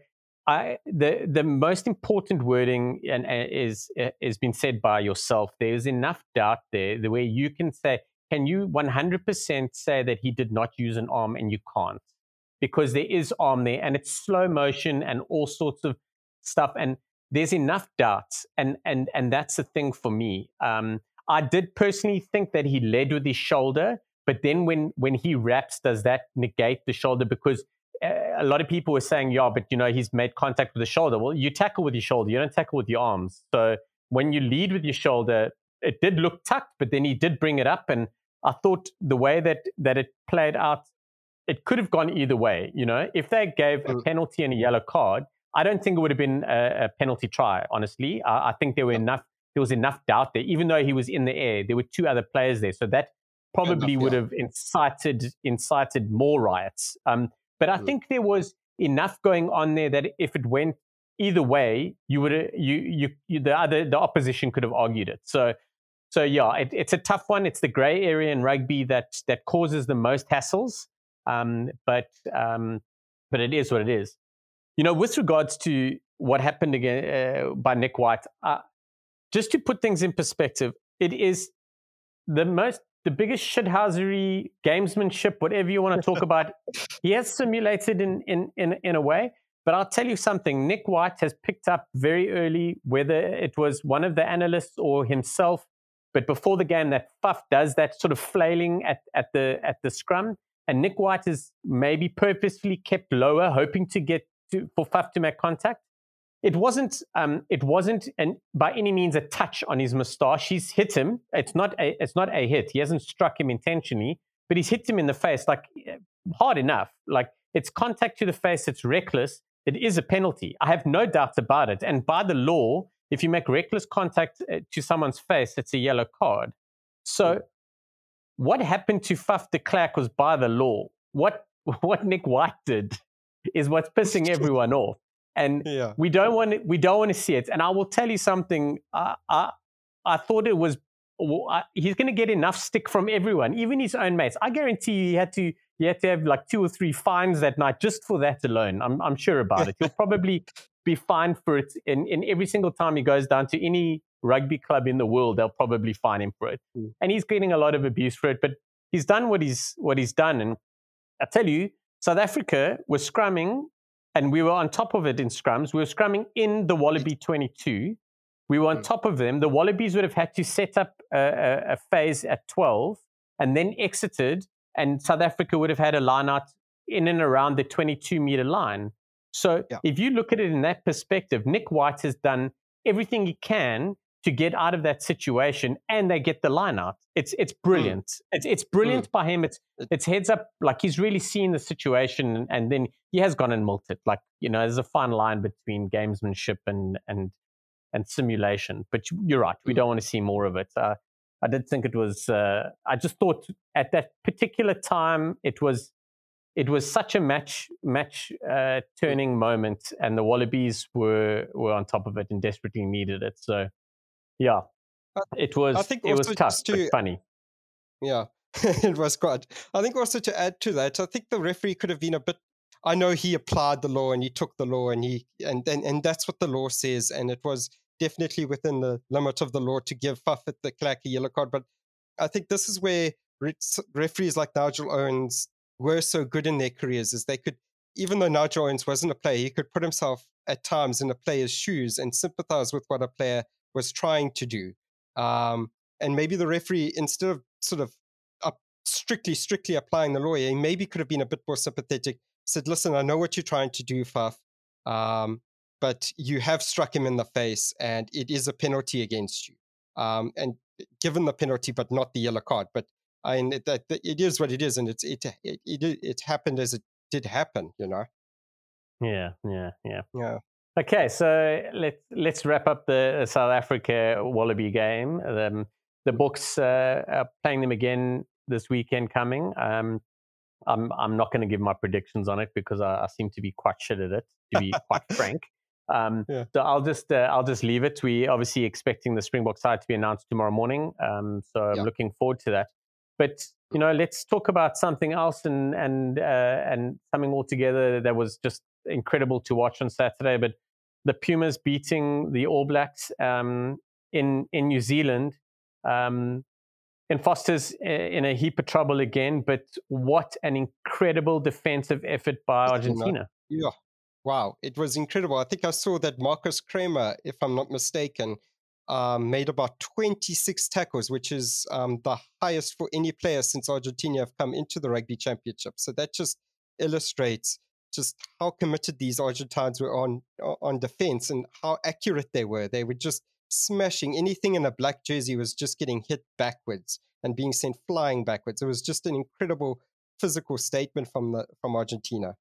[SPEAKER 1] I, the the most important wording and, and is is been said by yourself. There's enough doubt there, the way you can say, can you 100% say that he did not use an arm, and you can't, because there is arm there, and it's slow motion and all sorts of stuff, and there's enough doubts, and and and that's the thing for me. Um, I did personally think that he led with his shoulder, but then when when he wraps, does that negate the shoulder? Because a lot of people were saying, yeah, but you know, he's made contact with the shoulder. Well, you tackle with your shoulder, you don't tackle with your arms. So when you lead with your shoulder, it did look tucked, but then he did bring it up. And I thought the way that that it played out, it could have gone either way. You know, if they gave a mm. penalty and a yellow card, I don't think it would have been a, a penalty try. Honestly, I, I, think there were enough. There was enough doubt there, even though he was in the air. There were two other players there, so that probably enough, would yeah. have incited incited more riots. Um, but I mm. think there was enough going on there that if it went either way, you would you, you, you the other the opposition could have argued it. So so yeah, it, it's a tough one. It's the grey area in rugby that that causes the most hassles. Um, but um, but it is what it is. You know, with regards to what happened again uh, by Nick White, uh, just to put things in perspective, it is the most the biggest shithousery gamesmanship, whatever you want to talk about. He has simulated in, in, in, in a way. But I'll tell you something Nick White has picked up very early, whether it was one of the analysts or himself. But before the game, that Faf does that sort of flailing at, at, the, at the scrum. And Nick White is maybe purposefully kept lower, hoping to get to, for Faf to make contact it wasn't um, it wasn't an, by any means a touch on his moustache. He's hit him. It's not a it's not a hit. He hasn't struck him intentionally, but he's hit him in the face like eh, hard enough. Like it's contact to the face. It's reckless. It is a penalty. I have no doubts about it. And by the law, if you make reckless contact eh, to someone's face, it's a yellow card. So, what happened to Faf de Klerk was by the law. What what Nick White did is what's pissing everyone off and yeah. we don't want to, we don't want to see it. And I will tell you something. I I, I thought it was he's going to get enough stick from everyone, even his own mates. I guarantee you, he had to he had to have like two or three fines that night just for that alone. I'm I'm sure about it. He'll probably be fined for it in, in every single time he goes down to any rugby club in the world. They'll probably fine him for it, mm. and he's getting a lot of abuse for it. But he's done what he's what he's done, and I tell you, South Africa was scrumming and we were on top of it in scrums. We were scrumming in the Wallaby 22. We were on mm. top of them. The Wallabies would have had to set up a, a, a, phase at 12 and then exited, and South Africa would have had a line out in and around the 22 meter line. So yeah. if you look at it in that perspective, Nick White has done everything he can to get out of that situation and they get the line out. It's it's mm. brilliant. Mm. It's it's brilliant mm. by him. It's it's heads up like he's really seen the situation and then he has gone and milked it. Like, you know, there's a fine line between gamesmanship and and and simulation. But you're right, we mm. don't want to see more of it. Uh, I did think it was uh, I just thought at that particular time it was it was such a match match uh, turning moment and the Wallabies were were on top of it and desperately needed it. So yeah, it was. I think it was tough, to, funny.
[SPEAKER 3] Yeah, it was quite. I think also to add to that, I think the referee could have been a bit. I know he applied the law and he took the law and he and and, and that's what the law says, and it was definitely within the limit of the law to give Faf de Klerk a yellow card. But I think this is where referees like Nigel Owens were so good in their careers, is they could, even though Nigel Owens wasn't a player, he could put himself at times in a player's shoes and sympathize with what a player was trying to do. Um, and maybe the referee, instead of sort of up, strictly, strictly applying the law, he maybe could have been a bit more sympathetic said, "Listen, I know what you're trying to do, Faf, um, but you have struck him in the face, and it is a penalty against you. Um, and given the penalty, but not the yellow card. But I mean, it, it, it is what it is, and it's it, it it it happened as it did happen, you know.
[SPEAKER 1] Yeah, yeah, yeah,
[SPEAKER 3] yeah.
[SPEAKER 1] Okay, so let's let's wrap up the South Africa Wallaby game. Um, the Boks uh, are playing them again this weekend coming. Um, I'm I'm not going to give my predictions on it because I, I, seem to be quite shit at it, to be quite frank. Um, yeah. So I'll just uh, I'll just leave it. We obviously expecting the Springbok side to be announced tomorrow morning. Um, so I'm yeah. looking forward to that. But you know, let's talk about something else and and uh, and something altogether that was just incredible to watch on Saturday. But the Pumas beating the All Blacks um, in in New Zealand. Um, and Foster's in a heap of trouble again, but what an incredible defensive effort by Argentina.
[SPEAKER 3] Yeah, wow, it was incredible. I think I saw that Marcos Kremer, if I'm not mistaken, um, made about 26 tackles, which is um, the highest for any player since Argentina have come into the rugby championship. So that just illustrates just how committed these Argentines were on on defense and how accurate they were. They were just smashing anything in a black jersey was just getting hit backwards and being sent flying backwards. It was just an incredible physical statement from the from Argentina.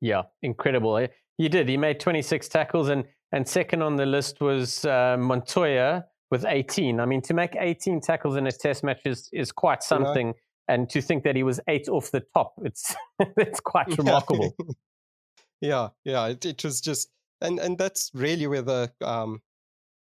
[SPEAKER 1] Yeah, incredible. Eh? He did. He made 26 tackles, and and second on the list was uh, Montoya with 18. I mean, to make 18 tackles in a test match is is quite something. You know? And to think that he was eight off the top, it's it's quite remarkable.
[SPEAKER 3] yeah, yeah. It, it was just, and and that's really where the um,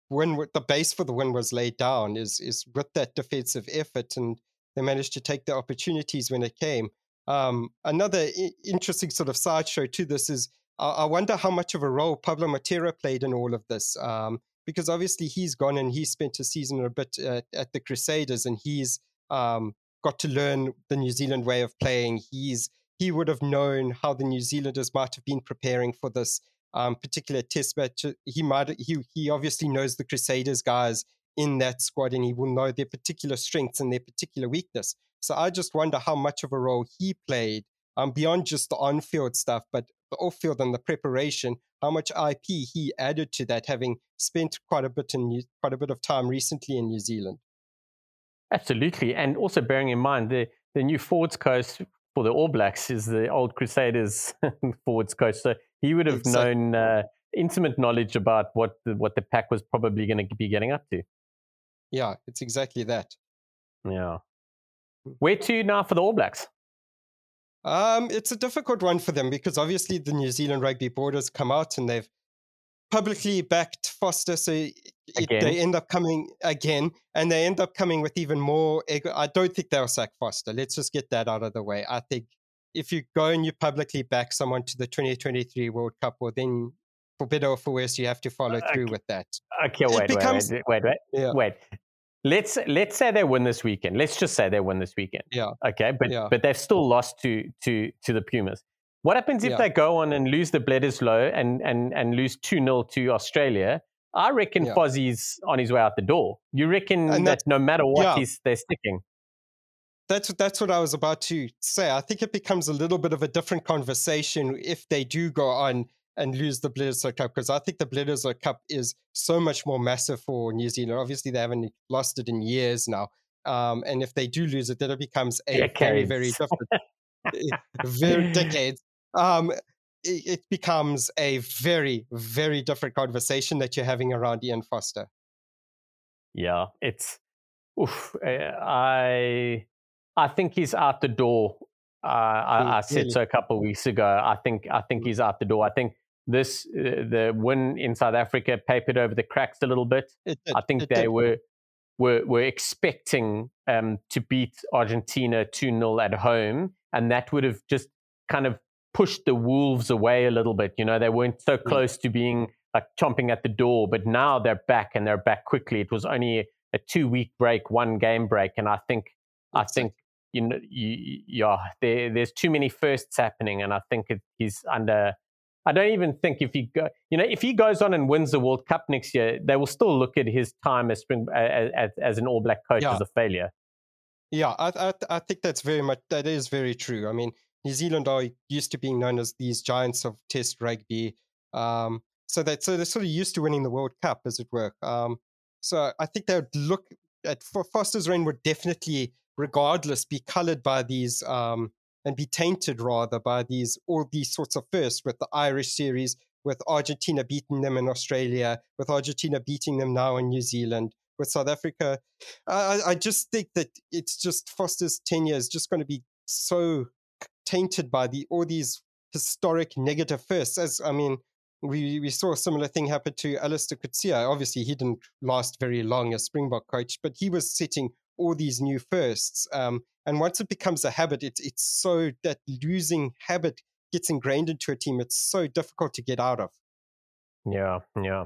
[SPEAKER 3] win, the base for the win was laid down is is with that defensive effort, and they managed to take the opportunities when it came. Um, another I- interesting sort of sideshow to this is I-, I wonder how much of a role Pablo Matera played in all of this. Um, because obviously he's gone and he spent a season or a bit uh, at the Crusaders and he's um, got to learn the New Zealand way of playing. He's he would have known how the New Zealanders might have been preparing for this um, particular test match. He might he he obviously knows the Crusaders guys in that squad, and he will know their particular strengths and their particular weakness. So I just wonder how much of a role he played um, beyond just the on-field stuff, but the off-field and the preparation. How much IP he added to that, having spent quite a bit in quite a bit of time recently in New Zealand.
[SPEAKER 1] Absolutely, and also bearing in mind the the new forwards coach for the All Blacks is the old Crusaders forwards coach, so he would have exactly. known uh, intimate knowledge about what the, what the pack was probably going to be getting up to.
[SPEAKER 3] Yeah, it's exactly that.
[SPEAKER 1] Yeah. Hmm. Where to now for the All Blacks?
[SPEAKER 3] Um, it's a difficult one for them because obviously the New Zealand Rugby Board has come out and they've publicly backed Foster, so it, they end up coming again, and they end up coming with even more. I don't think they'll sack Foster. Let's just get that out of the way. I think if you go and you publicly back someone to the 2023 World Cup, well, then for better or for worse, you have to follow through with that.
[SPEAKER 1] Okay, wait, becomes, wait, wait, wait, wait, yeah. wait. Let's let's say they win this weekend. Let's just say they win this weekend.
[SPEAKER 3] Yeah.
[SPEAKER 1] Okay, but
[SPEAKER 3] yeah.
[SPEAKER 1] but they've still lost to to to the Pumas. What happens if yeah. they go on and lose the Bledisloe and and and lose two 0 to Australia? I reckon yeah. Fozzie's on his way out the door. You reckon that no matter what, yeah. he's they're sticking.
[SPEAKER 3] That's that's what I was about to say. I think it becomes a little bit of a different conversation if they do go on and lose the Bledisloe Cup because I think the Bledisloe Cup is so much more massive for New Zealand. Obviously, they haven't lost it in years now, um, and if they do lose it, then it becomes a decades. very very different, eh, very decades um, it, becomes a very, very different conversation that you're having around Ian Foster.
[SPEAKER 1] Yeah, it's. Oof, eh, I I think he's out the door. Uh, I, I, said so a couple of weeks ago. I think I think mm. he's out the door. I think this uh, the win in South Africa papered over the cracks a little bit. I think they were were were expecting um, to beat Argentina two 0 at home, and that would have just kind of pushed the Wolves away a little bit. You know, they weren't so close to being like chomping at the door, but now they're back and they're back quickly. It was only a two week break, one game break, and I think I think you know you, yeah, there, there's too many firsts happening, and I think it, he's under. I don't even think if he go, you know, if he goes on and wins the World Cup next year, they will still look at his time as spring as, as, as an All Black coach yeah. as a failure.
[SPEAKER 3] Yeah, I, I I think that's very much that is very true. I mean, New Zealand are used to being known as these giants of Test rugby. Um, so that so they're sort of used to winning the World Cup, as it were. Um, so I think they would look at Foster's reign would definitely, regardless, be coloured by these um, and be tainted rather by these all these sorts of firsts with the Irish series, with Argentina beating them in Australia, with Argentina beating them now in New Zealand, with South Africa. I, I just think that it's just Foster's tenure is just going to be so tainted by the all these historic negative firsts. As I mean, we, we saw a similar thing happen to Allister Coetzee. Obviously, he didn't last very long as Springbok coach, but he was setting all these new firsts. Um, and once it becomes a habit, it's it's so that losing habit gets ingrained into a team. It's so difficult to get out of.
[SPEAKER 1] Yeah, yeah.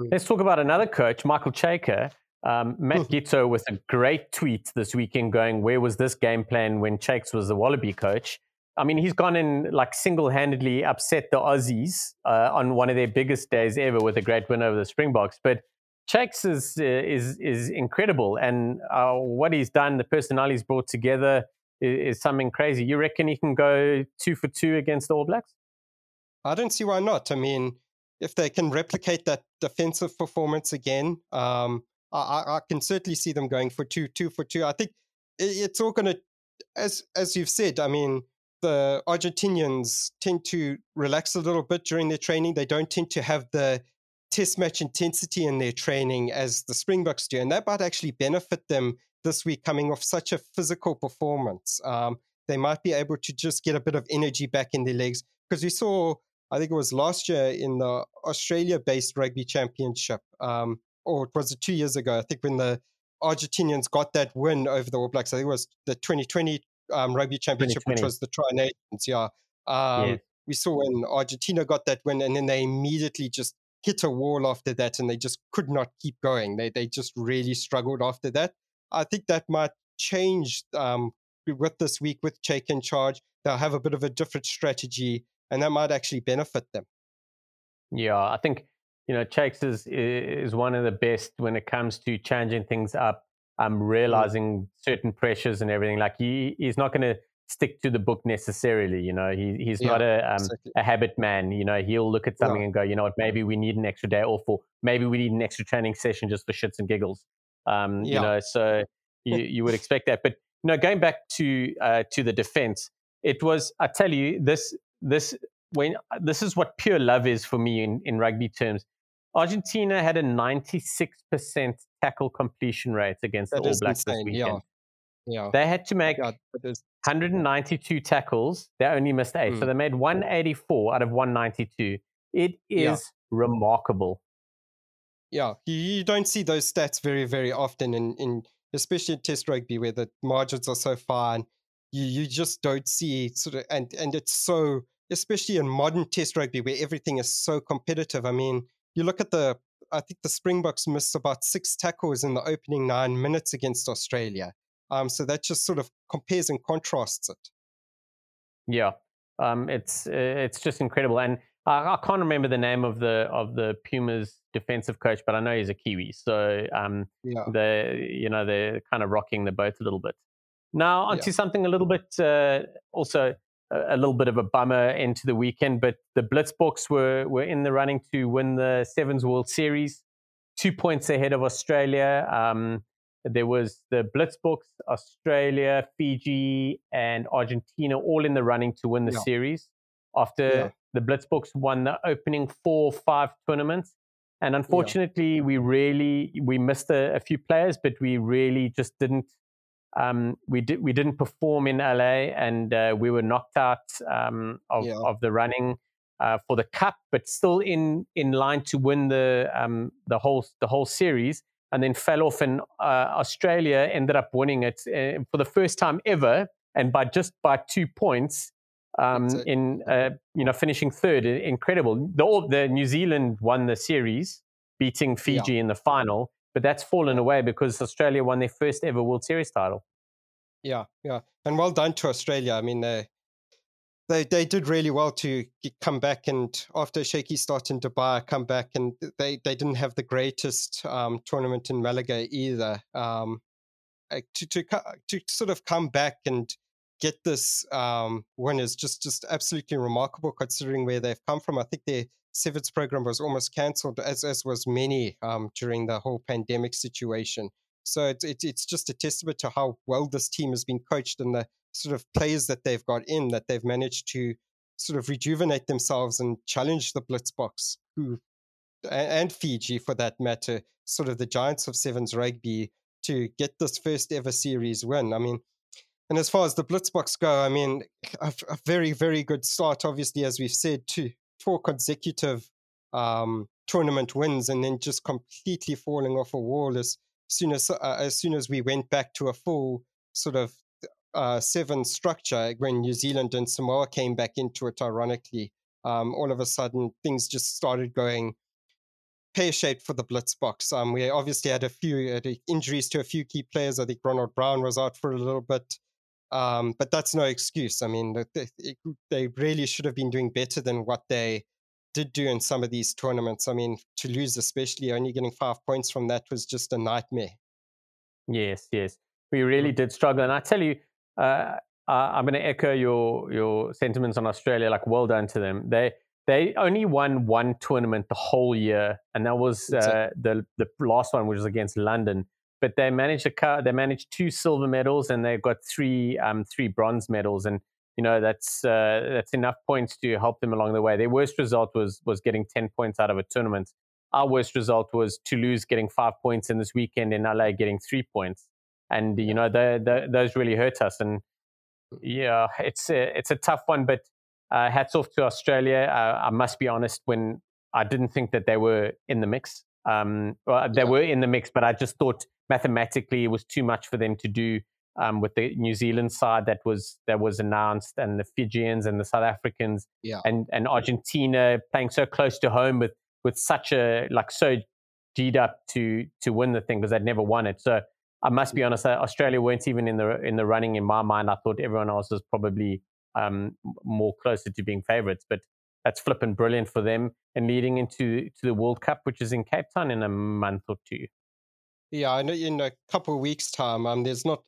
[SPEAKER 1] Mm. Let's talk about another coach, Michael Cheika. Um, Matt mm. Giteau with a great tweet this weekend going, Where was this game plan when Chakes was the Wallaby coach? I mean, he's gone and like single-handedly upset the Aussies uh, on one of their biggest days ever with a great win over the Springboks. But Chakes is uh, is is incredible, and uh, what he's done, the personnel he's brought together, is, is, something crazy. You reckon he can go two for two against the All Blacks?
[SPEAKER 3] I don't see why not. I mean, if they can replicate that defensive performance again, um, I, I, can certainly see them going for two, two for two. I think it's all going to, as as you've said. I mean, the Argentinians tend to relax a little bit during their training. They don't tend to have the test match intensity in their training as the Springboks do, and that might actually benefit them this week coming off such a physical performance. Um, they might be able to just get a bit of energy back in their legs because we saw, I think it was last year in the Australia-based rugby championship, um, or was it two years ago? I think when the Argentinians got that win over the All Blacks. I think it was the 2020 um, rugby championship, which was the Tri Nations. Yeah. Um, yeah. We saw when Argentina got that win, and then they immediately just hit a wall after that, and they just could not keep going. They they just really struggled after that. I think that might change um, with this week with Cheika in charge. They'll have a bit of a different strategy, and that might actually benefit them.
[SPEAKER 1] Yeah, I think you know Chakes is is one of the best when it comes to changing things up um, mm. realizing certain pressures and everything. Like he, he's not going to stick to the book necessarily. You know, he, he's yeah, not a um, exactly. a habit man. You know, he'll look at something yeah. and go, you know what, maybe we need an extra day off, or maybe we need an extra training session just for shits and giggles. Um, yeah. You know, so you, you would expect that. But you know, going back to uh, to the defense, it was. I tell you, this this when this is what pure love is for me in, in rugby terms. Argentina had a 96% tackle completion rate against that the All Blacks insane. this weekend. Yeah. yeah. They had to make 192 tackles. They only missed eight. Mm. So they made 184 out of 192. It is yeah. remarkable.
[SPEAKER 3] Yeah, you, don't see those stats very, very often in, in especially in test rugby where the margins are so fine. You you just don't see sort of and and it's so especially in modern test rugby where everything is so competitive. I mean, you look at the, I think the Springboks missed about six tackles in the opening nine minutes against Australia. Um, so that just sort of compares and contrasts it.
[SPEAKER 1] Yeah, um, it's it's just incredible, and I, I, can't remember the name of the of the Pumas defensive coach, but I know he's a Kiwi. So um, yeah. the you know they're kind of rocking the boat a little bit. Now onto yeah. something a little bit uh, also a, little bit of a bummer into the weekend, but the Blitzboks were were in the running to win the Sevens World Series, two points ahead of Australia. Um, there was the Blitzboks, Australia, Fiji, and Argentina all in the running to win the yeah. series after yeah. the Blitzboks won the opening four five tournaments. And unfortunately, yeah. we really we missed a, a, few players, but we really just didn't um, we did we didn't perform in LA, and uh, we were knocked out um, of, yeah. of the running uh, for the cup, but still in in line to win the um, the whole the whole series, and then fell off. And uh, Australia ended up winning it uh, for the first time ever, and by just by two points. Um, in uh, you know finishing third, incredible. The, the New Zealand won the series, beating Fiji yeah. in the final, but that's fallen away because Australia won their first ever World Series title.
[SPEAKER 3] Yeah, yeah, and well done to Australia. I mean, they they they did really well to come back and after a shaky start in Dubai, come back and they they didn't have the greatest um, tournament in Malaga either. Um, to to to sort of come back and get this um, win is just just absolutely remarkable considering where they've come from. I think their sevens program was almost cancelled, as as was many um, during the whole pandemic situation. So it's it, it's just a testament to how well this team has been coached and the sort of players that they've got in that they've managed to sort of rejuvenate themselves and challenge the Blitzboks, who and Fiji for that matter, sort of the giants of sevens rugby to get this first ever series win. I mean, and as far as the Blitzboks go, I mean, a, a very, very good start, obviously, as we've said, to four consecutive um, tournament wins and then just completely falling off a wall as soon as, uh, as soon as we went back to a full sort of uh, seven structure when New Zealand and Samoa came back into it, ironically. Um, all of a sudden, things just started going pear shaped for the Blitzboks. Um, we obviously had a few uh, injuries to a few key players. I think Ronald Brown was out for a little bit. Um, but that's no excuse. I mean, they, they really should have been doing better than what they did do in some of these tournaments. I mean, to lose, especially only getting five points from that, was just a nightmare.
[SPEAKER 1] Yes, yes, we really mm. did struggle. And I tell you, uh, I'm going to echo your your sentiments on Australia. Like, well done to them. They they only won one tournament the whole year, and that was uh, the the last one, which was against London but they managed a car, they managed two silver medals and they've got three um, three bronze medals and you know that's uh, that's enough points to help them along the way. Their worst result was was getting ten points out of a tournament. Our worst result was Toulouse getting five points in this weekend and LA getting three points, and you know the, the, those really hurt us. And yeah, it's a, it's a tough one, but uh, hats off to Australia. Uh, I must be honest, when I didn't think that they were in the mix. Um, well, they yeah. were in the mix, but I just thought mathematically it was too much for them to do um, with the New Zealand side that was that was announced, and the Fijians and the South Africans,
[SPEAKER 3] yeah.
[SPEAKER 1] and and Argentina playing so close to home with with such a like so G'd up to to win the thing because they'd never won it. So I must be honest, uh, Australia weren't even in the in the running in my mind. I thought everyone else was probably um, more closer to being favourites, but that's flipping brilliant for them and leading into to the World Cup, which is in Cape Town in a month or two.
[SPEAKER 3] Yeah, I know in a couple of weeks' time. Um, there's not.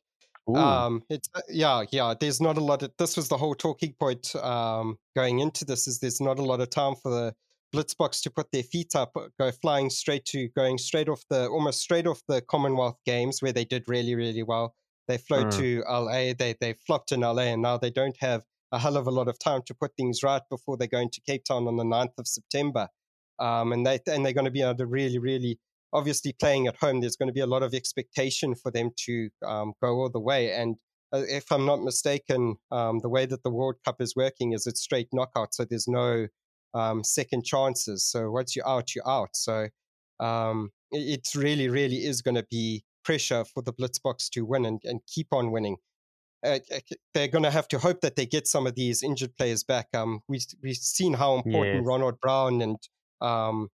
[SPEAKER 3] Ooh. Um, it's uh, yeah, yeah. There's not a lot. Of, this was the whole talking point. Um, going into this is there's not a lot of time for the Blitzboks to put their feet up, uh, go flying straight to going straight off the almost straight off the Commonwealth Games where they did really really well. They flew mm. to LA. They they flopped in LA, and now they don't have a hell of a lot of time to put things right before they're going to Cape Town on the 9th of September. Um, and they and they're going to be under really really obviously playing at home, there's going to be a lot of expectation for them to um, go all the way. And uh, if I'm not mistaken, um, the way that the World Cup is working is it's straight knockout, so there's no um, second chances. So once you're out, you're out. So um, it really, really is going to be pressure for the Blitzboks to win and, and keep on winning. Uh, they're going to have to hope that they get some of these injured players back. Um, we, we've seen how important yes. Ronald Brown and um,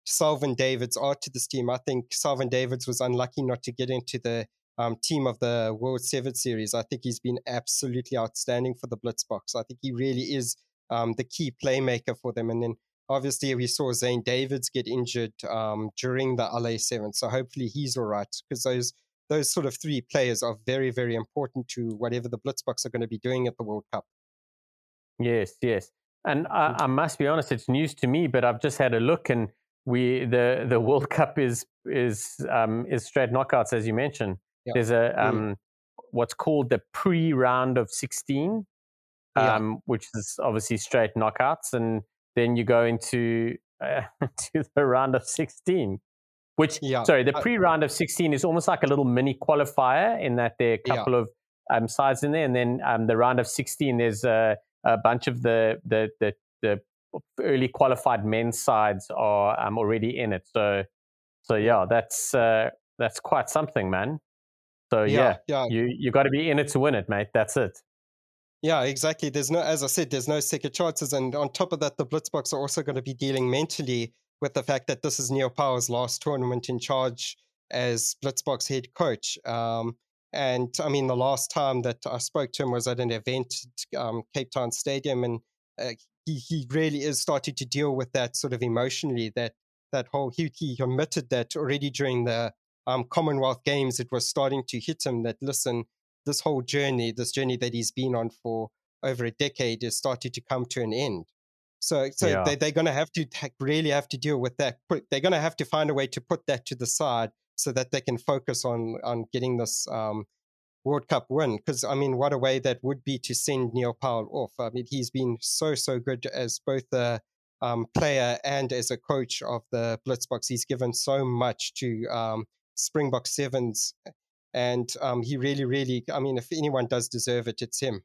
[SPEAKER 3] Davids are to this team. I think Selvyn Davids was unlucky not to get into the um, team of the World Seven Series. I think he's been absolutely outstanding for the Blitzboks. I think he really is um, the key playmaker for them. And then obviously we saw Zain Davids get injured um, during the LA Seven, so hopefully he's all right because those those sort of three players are very very important to whatever the Blitzboks are going to be doing at the World Cup.
[SPEAKER 1] Yes, yes. And I, I, must be honest, it's news to me, but I've just had a look, and we the the World Cup is is um, is straight knockouts, as you mentioned. Yeah. There's a mm. um, mm. what's called the pre round of sixteen, um, which is obviously straight knockouts, and then you go into uh, to the round of sixteen. Which yeah. sorry, the pre round of sixteen is almost like a little mini qualifier in that there are a couple of um, sides in there, and then um, the round of sixteen there's a a bunch of the the the, the early qualified men's sides are um, already in it. So so yeah, that's uh, that's quite something, man. So yeah, yeah, yeah. you you got to be in it to win it, mate. That's it.
[SPEAKER 3] Yeah, exactly. There's no, as I said, there's no second chances, and on top of that, the Blitzboks are also going to be dealing mentally with the fact that this is Neil Powell's last tournament in charge as Blitzboks head coach. Um, and I mean, the last time that I spoke to him was at an event at um, Cape Town Stadium, and uh, he he really is starting to deal with that sort of emotionally. That that whole he, he admitted that already during the um, Commonwealth Games, it was starting to hit him that listen, this whole journey, this journey that he's been on for over a decade, is starting to come to an end. So, so yeah. they, they're going to have to really have to deal with that. Put, they're going to have to find a way to put that to the side so that they can focus on on getting this um, World Cup win. Because I mean, what a way that would be to send Neil Powell off. I mean, he's been so so good as both a um, player and as a coach of the Blitzboks. He's given so much to um, Springbok Sevens, and um, he really, really. I mean, if anyone does deserve it, it's him.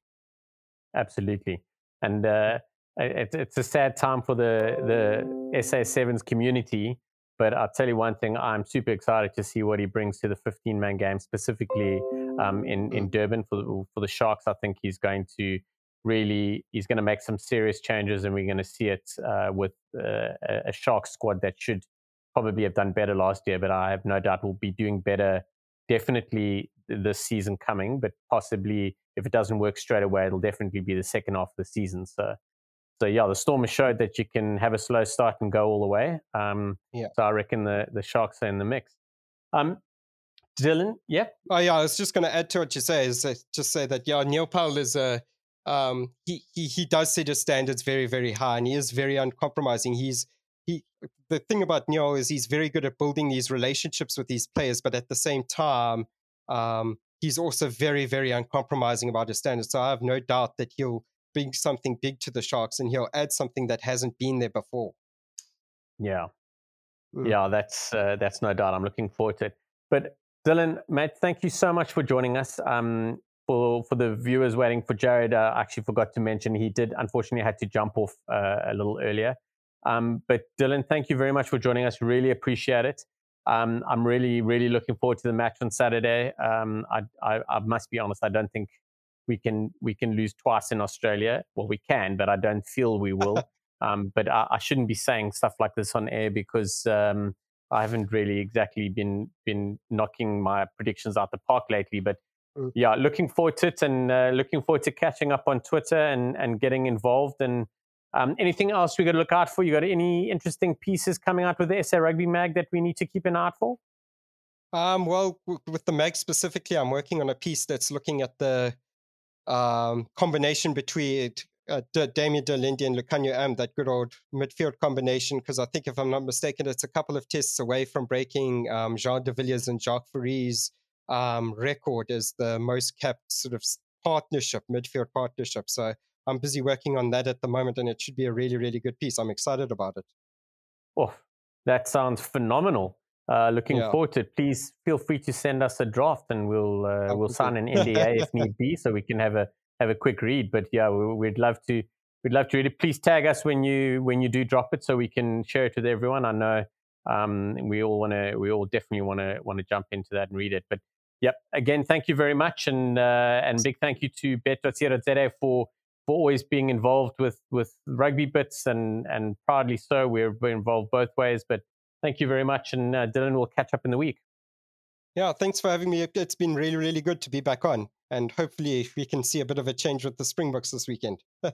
[SPEAKER 1] Absolutely, and uh, it, it's a sad time for the the SA Sevens community. But I'll tell you one thing: I'm super excited to see what he brings to the 15 man game, specifically um, in in Durban for the, for the Sharks. I think he's going to really he's going to make some serious changes, and we're going to see it uh, with uh, a Shark squad that should probably have done better last year. But I have no doubt we'll be doing better. Definitely this season coming, but possibly if it doesn't work straight away, it'll definitely be the second half of the season. So so yeah, the Stormers showed that you can have a slow start and go all the way. Um, yeah. So I reckon the the Sharks are in the mix. Um, Dylan, yeah.
[SPEAKER 3] Oh yeah, I was just going to add to what you say is just say that yeah, Neil Powell is a um, he he he does set his standards very very high, and he is very uncompromising. He's he the thing about Neil is he's very good at building these relationships with these players, but at the same time, um, he's also very very uncompromising about his standards. So I have no doubt that he'll bring something big to the Sharks and he'll add something that hasn't been there before.
[SPEAKER 1] Yeah. Mm. Yeah, that's uh, that's no doubt. I'm looking forward to it. But Dylan, Matt, thank you so much for joining us. Um, for for the viewers waiting for Jared, uh, I actually forgot to mention he did unfortunately had to jump off uh, a little earlier. Um, but Dylan, thank you very much for joining us. Really appreciate it. Um, I'm really, really looking forward to the match on Saturday. Um, I, I, I, must be honest, I don't think we can we can lose twice in Australia. Well, we can, but I don't feel we will. um, but I, I, shouldn't be saying stuff like this on air because um, I haven't really exactly been been knocking my predictions out the park lately. But mm. yeah, looking forward to it and uh, looking forward to catching up on Twitter and and getting involved. And um, anything else we got to look out for? You got any interesting pieces coming out with the SA Rugby Mag that we need to keep an eye out for?
[SPEAKER 3] Um, well, w- with the mag specifically, I'm working on a piece that's looking at the um, combination between uh, Damian de Allende and Lukhanyo Am, that good old midfield combination, because I think, if I'm not mistaken, it's a couple of tests away from breaking um, Jean de Villiers and Jacques Fourie's um, record as the most capped sort of partnership, midfield partnership. So I'm busy working on that at the moment, and it should be a really, really good piece. I'm excited about it.
[SPEAKER 1] Oh, that sounds phenomenal. Uh, looking yeah. forward to it. Please feel free to send us a draft, and we'll uh, we'll sign an NDA if need be, so we can have a have a quick read. But yeah, we, would love to we'd love to read it. Please tag us when you when you do drop it, so we can share it with everyone. I know um, we all want to we all definitely want to want to jump into that and read it. But yep, again, thank you very much, and uh, and big thank you to Bet.co.za for for always being involved with with rugby bits and and proudly so. We're, we're involved both ways, but thank you very much. And uh, Dylan, we'll catch up in the week.
[SPEAKER 3] Yeah, thanks for having me. It's been really, really good to be back on. And hopefully we can see a bit of a change with the Springboks this weekend.
[SPEAKER 1] yeah,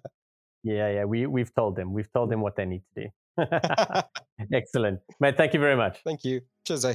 [SPEAKER 1] yeah. We, we've told them. We've told them what they need to do. Excellent. Mate, thank you very much.
[SPEAKER 3] Thank you. Cheers, eh?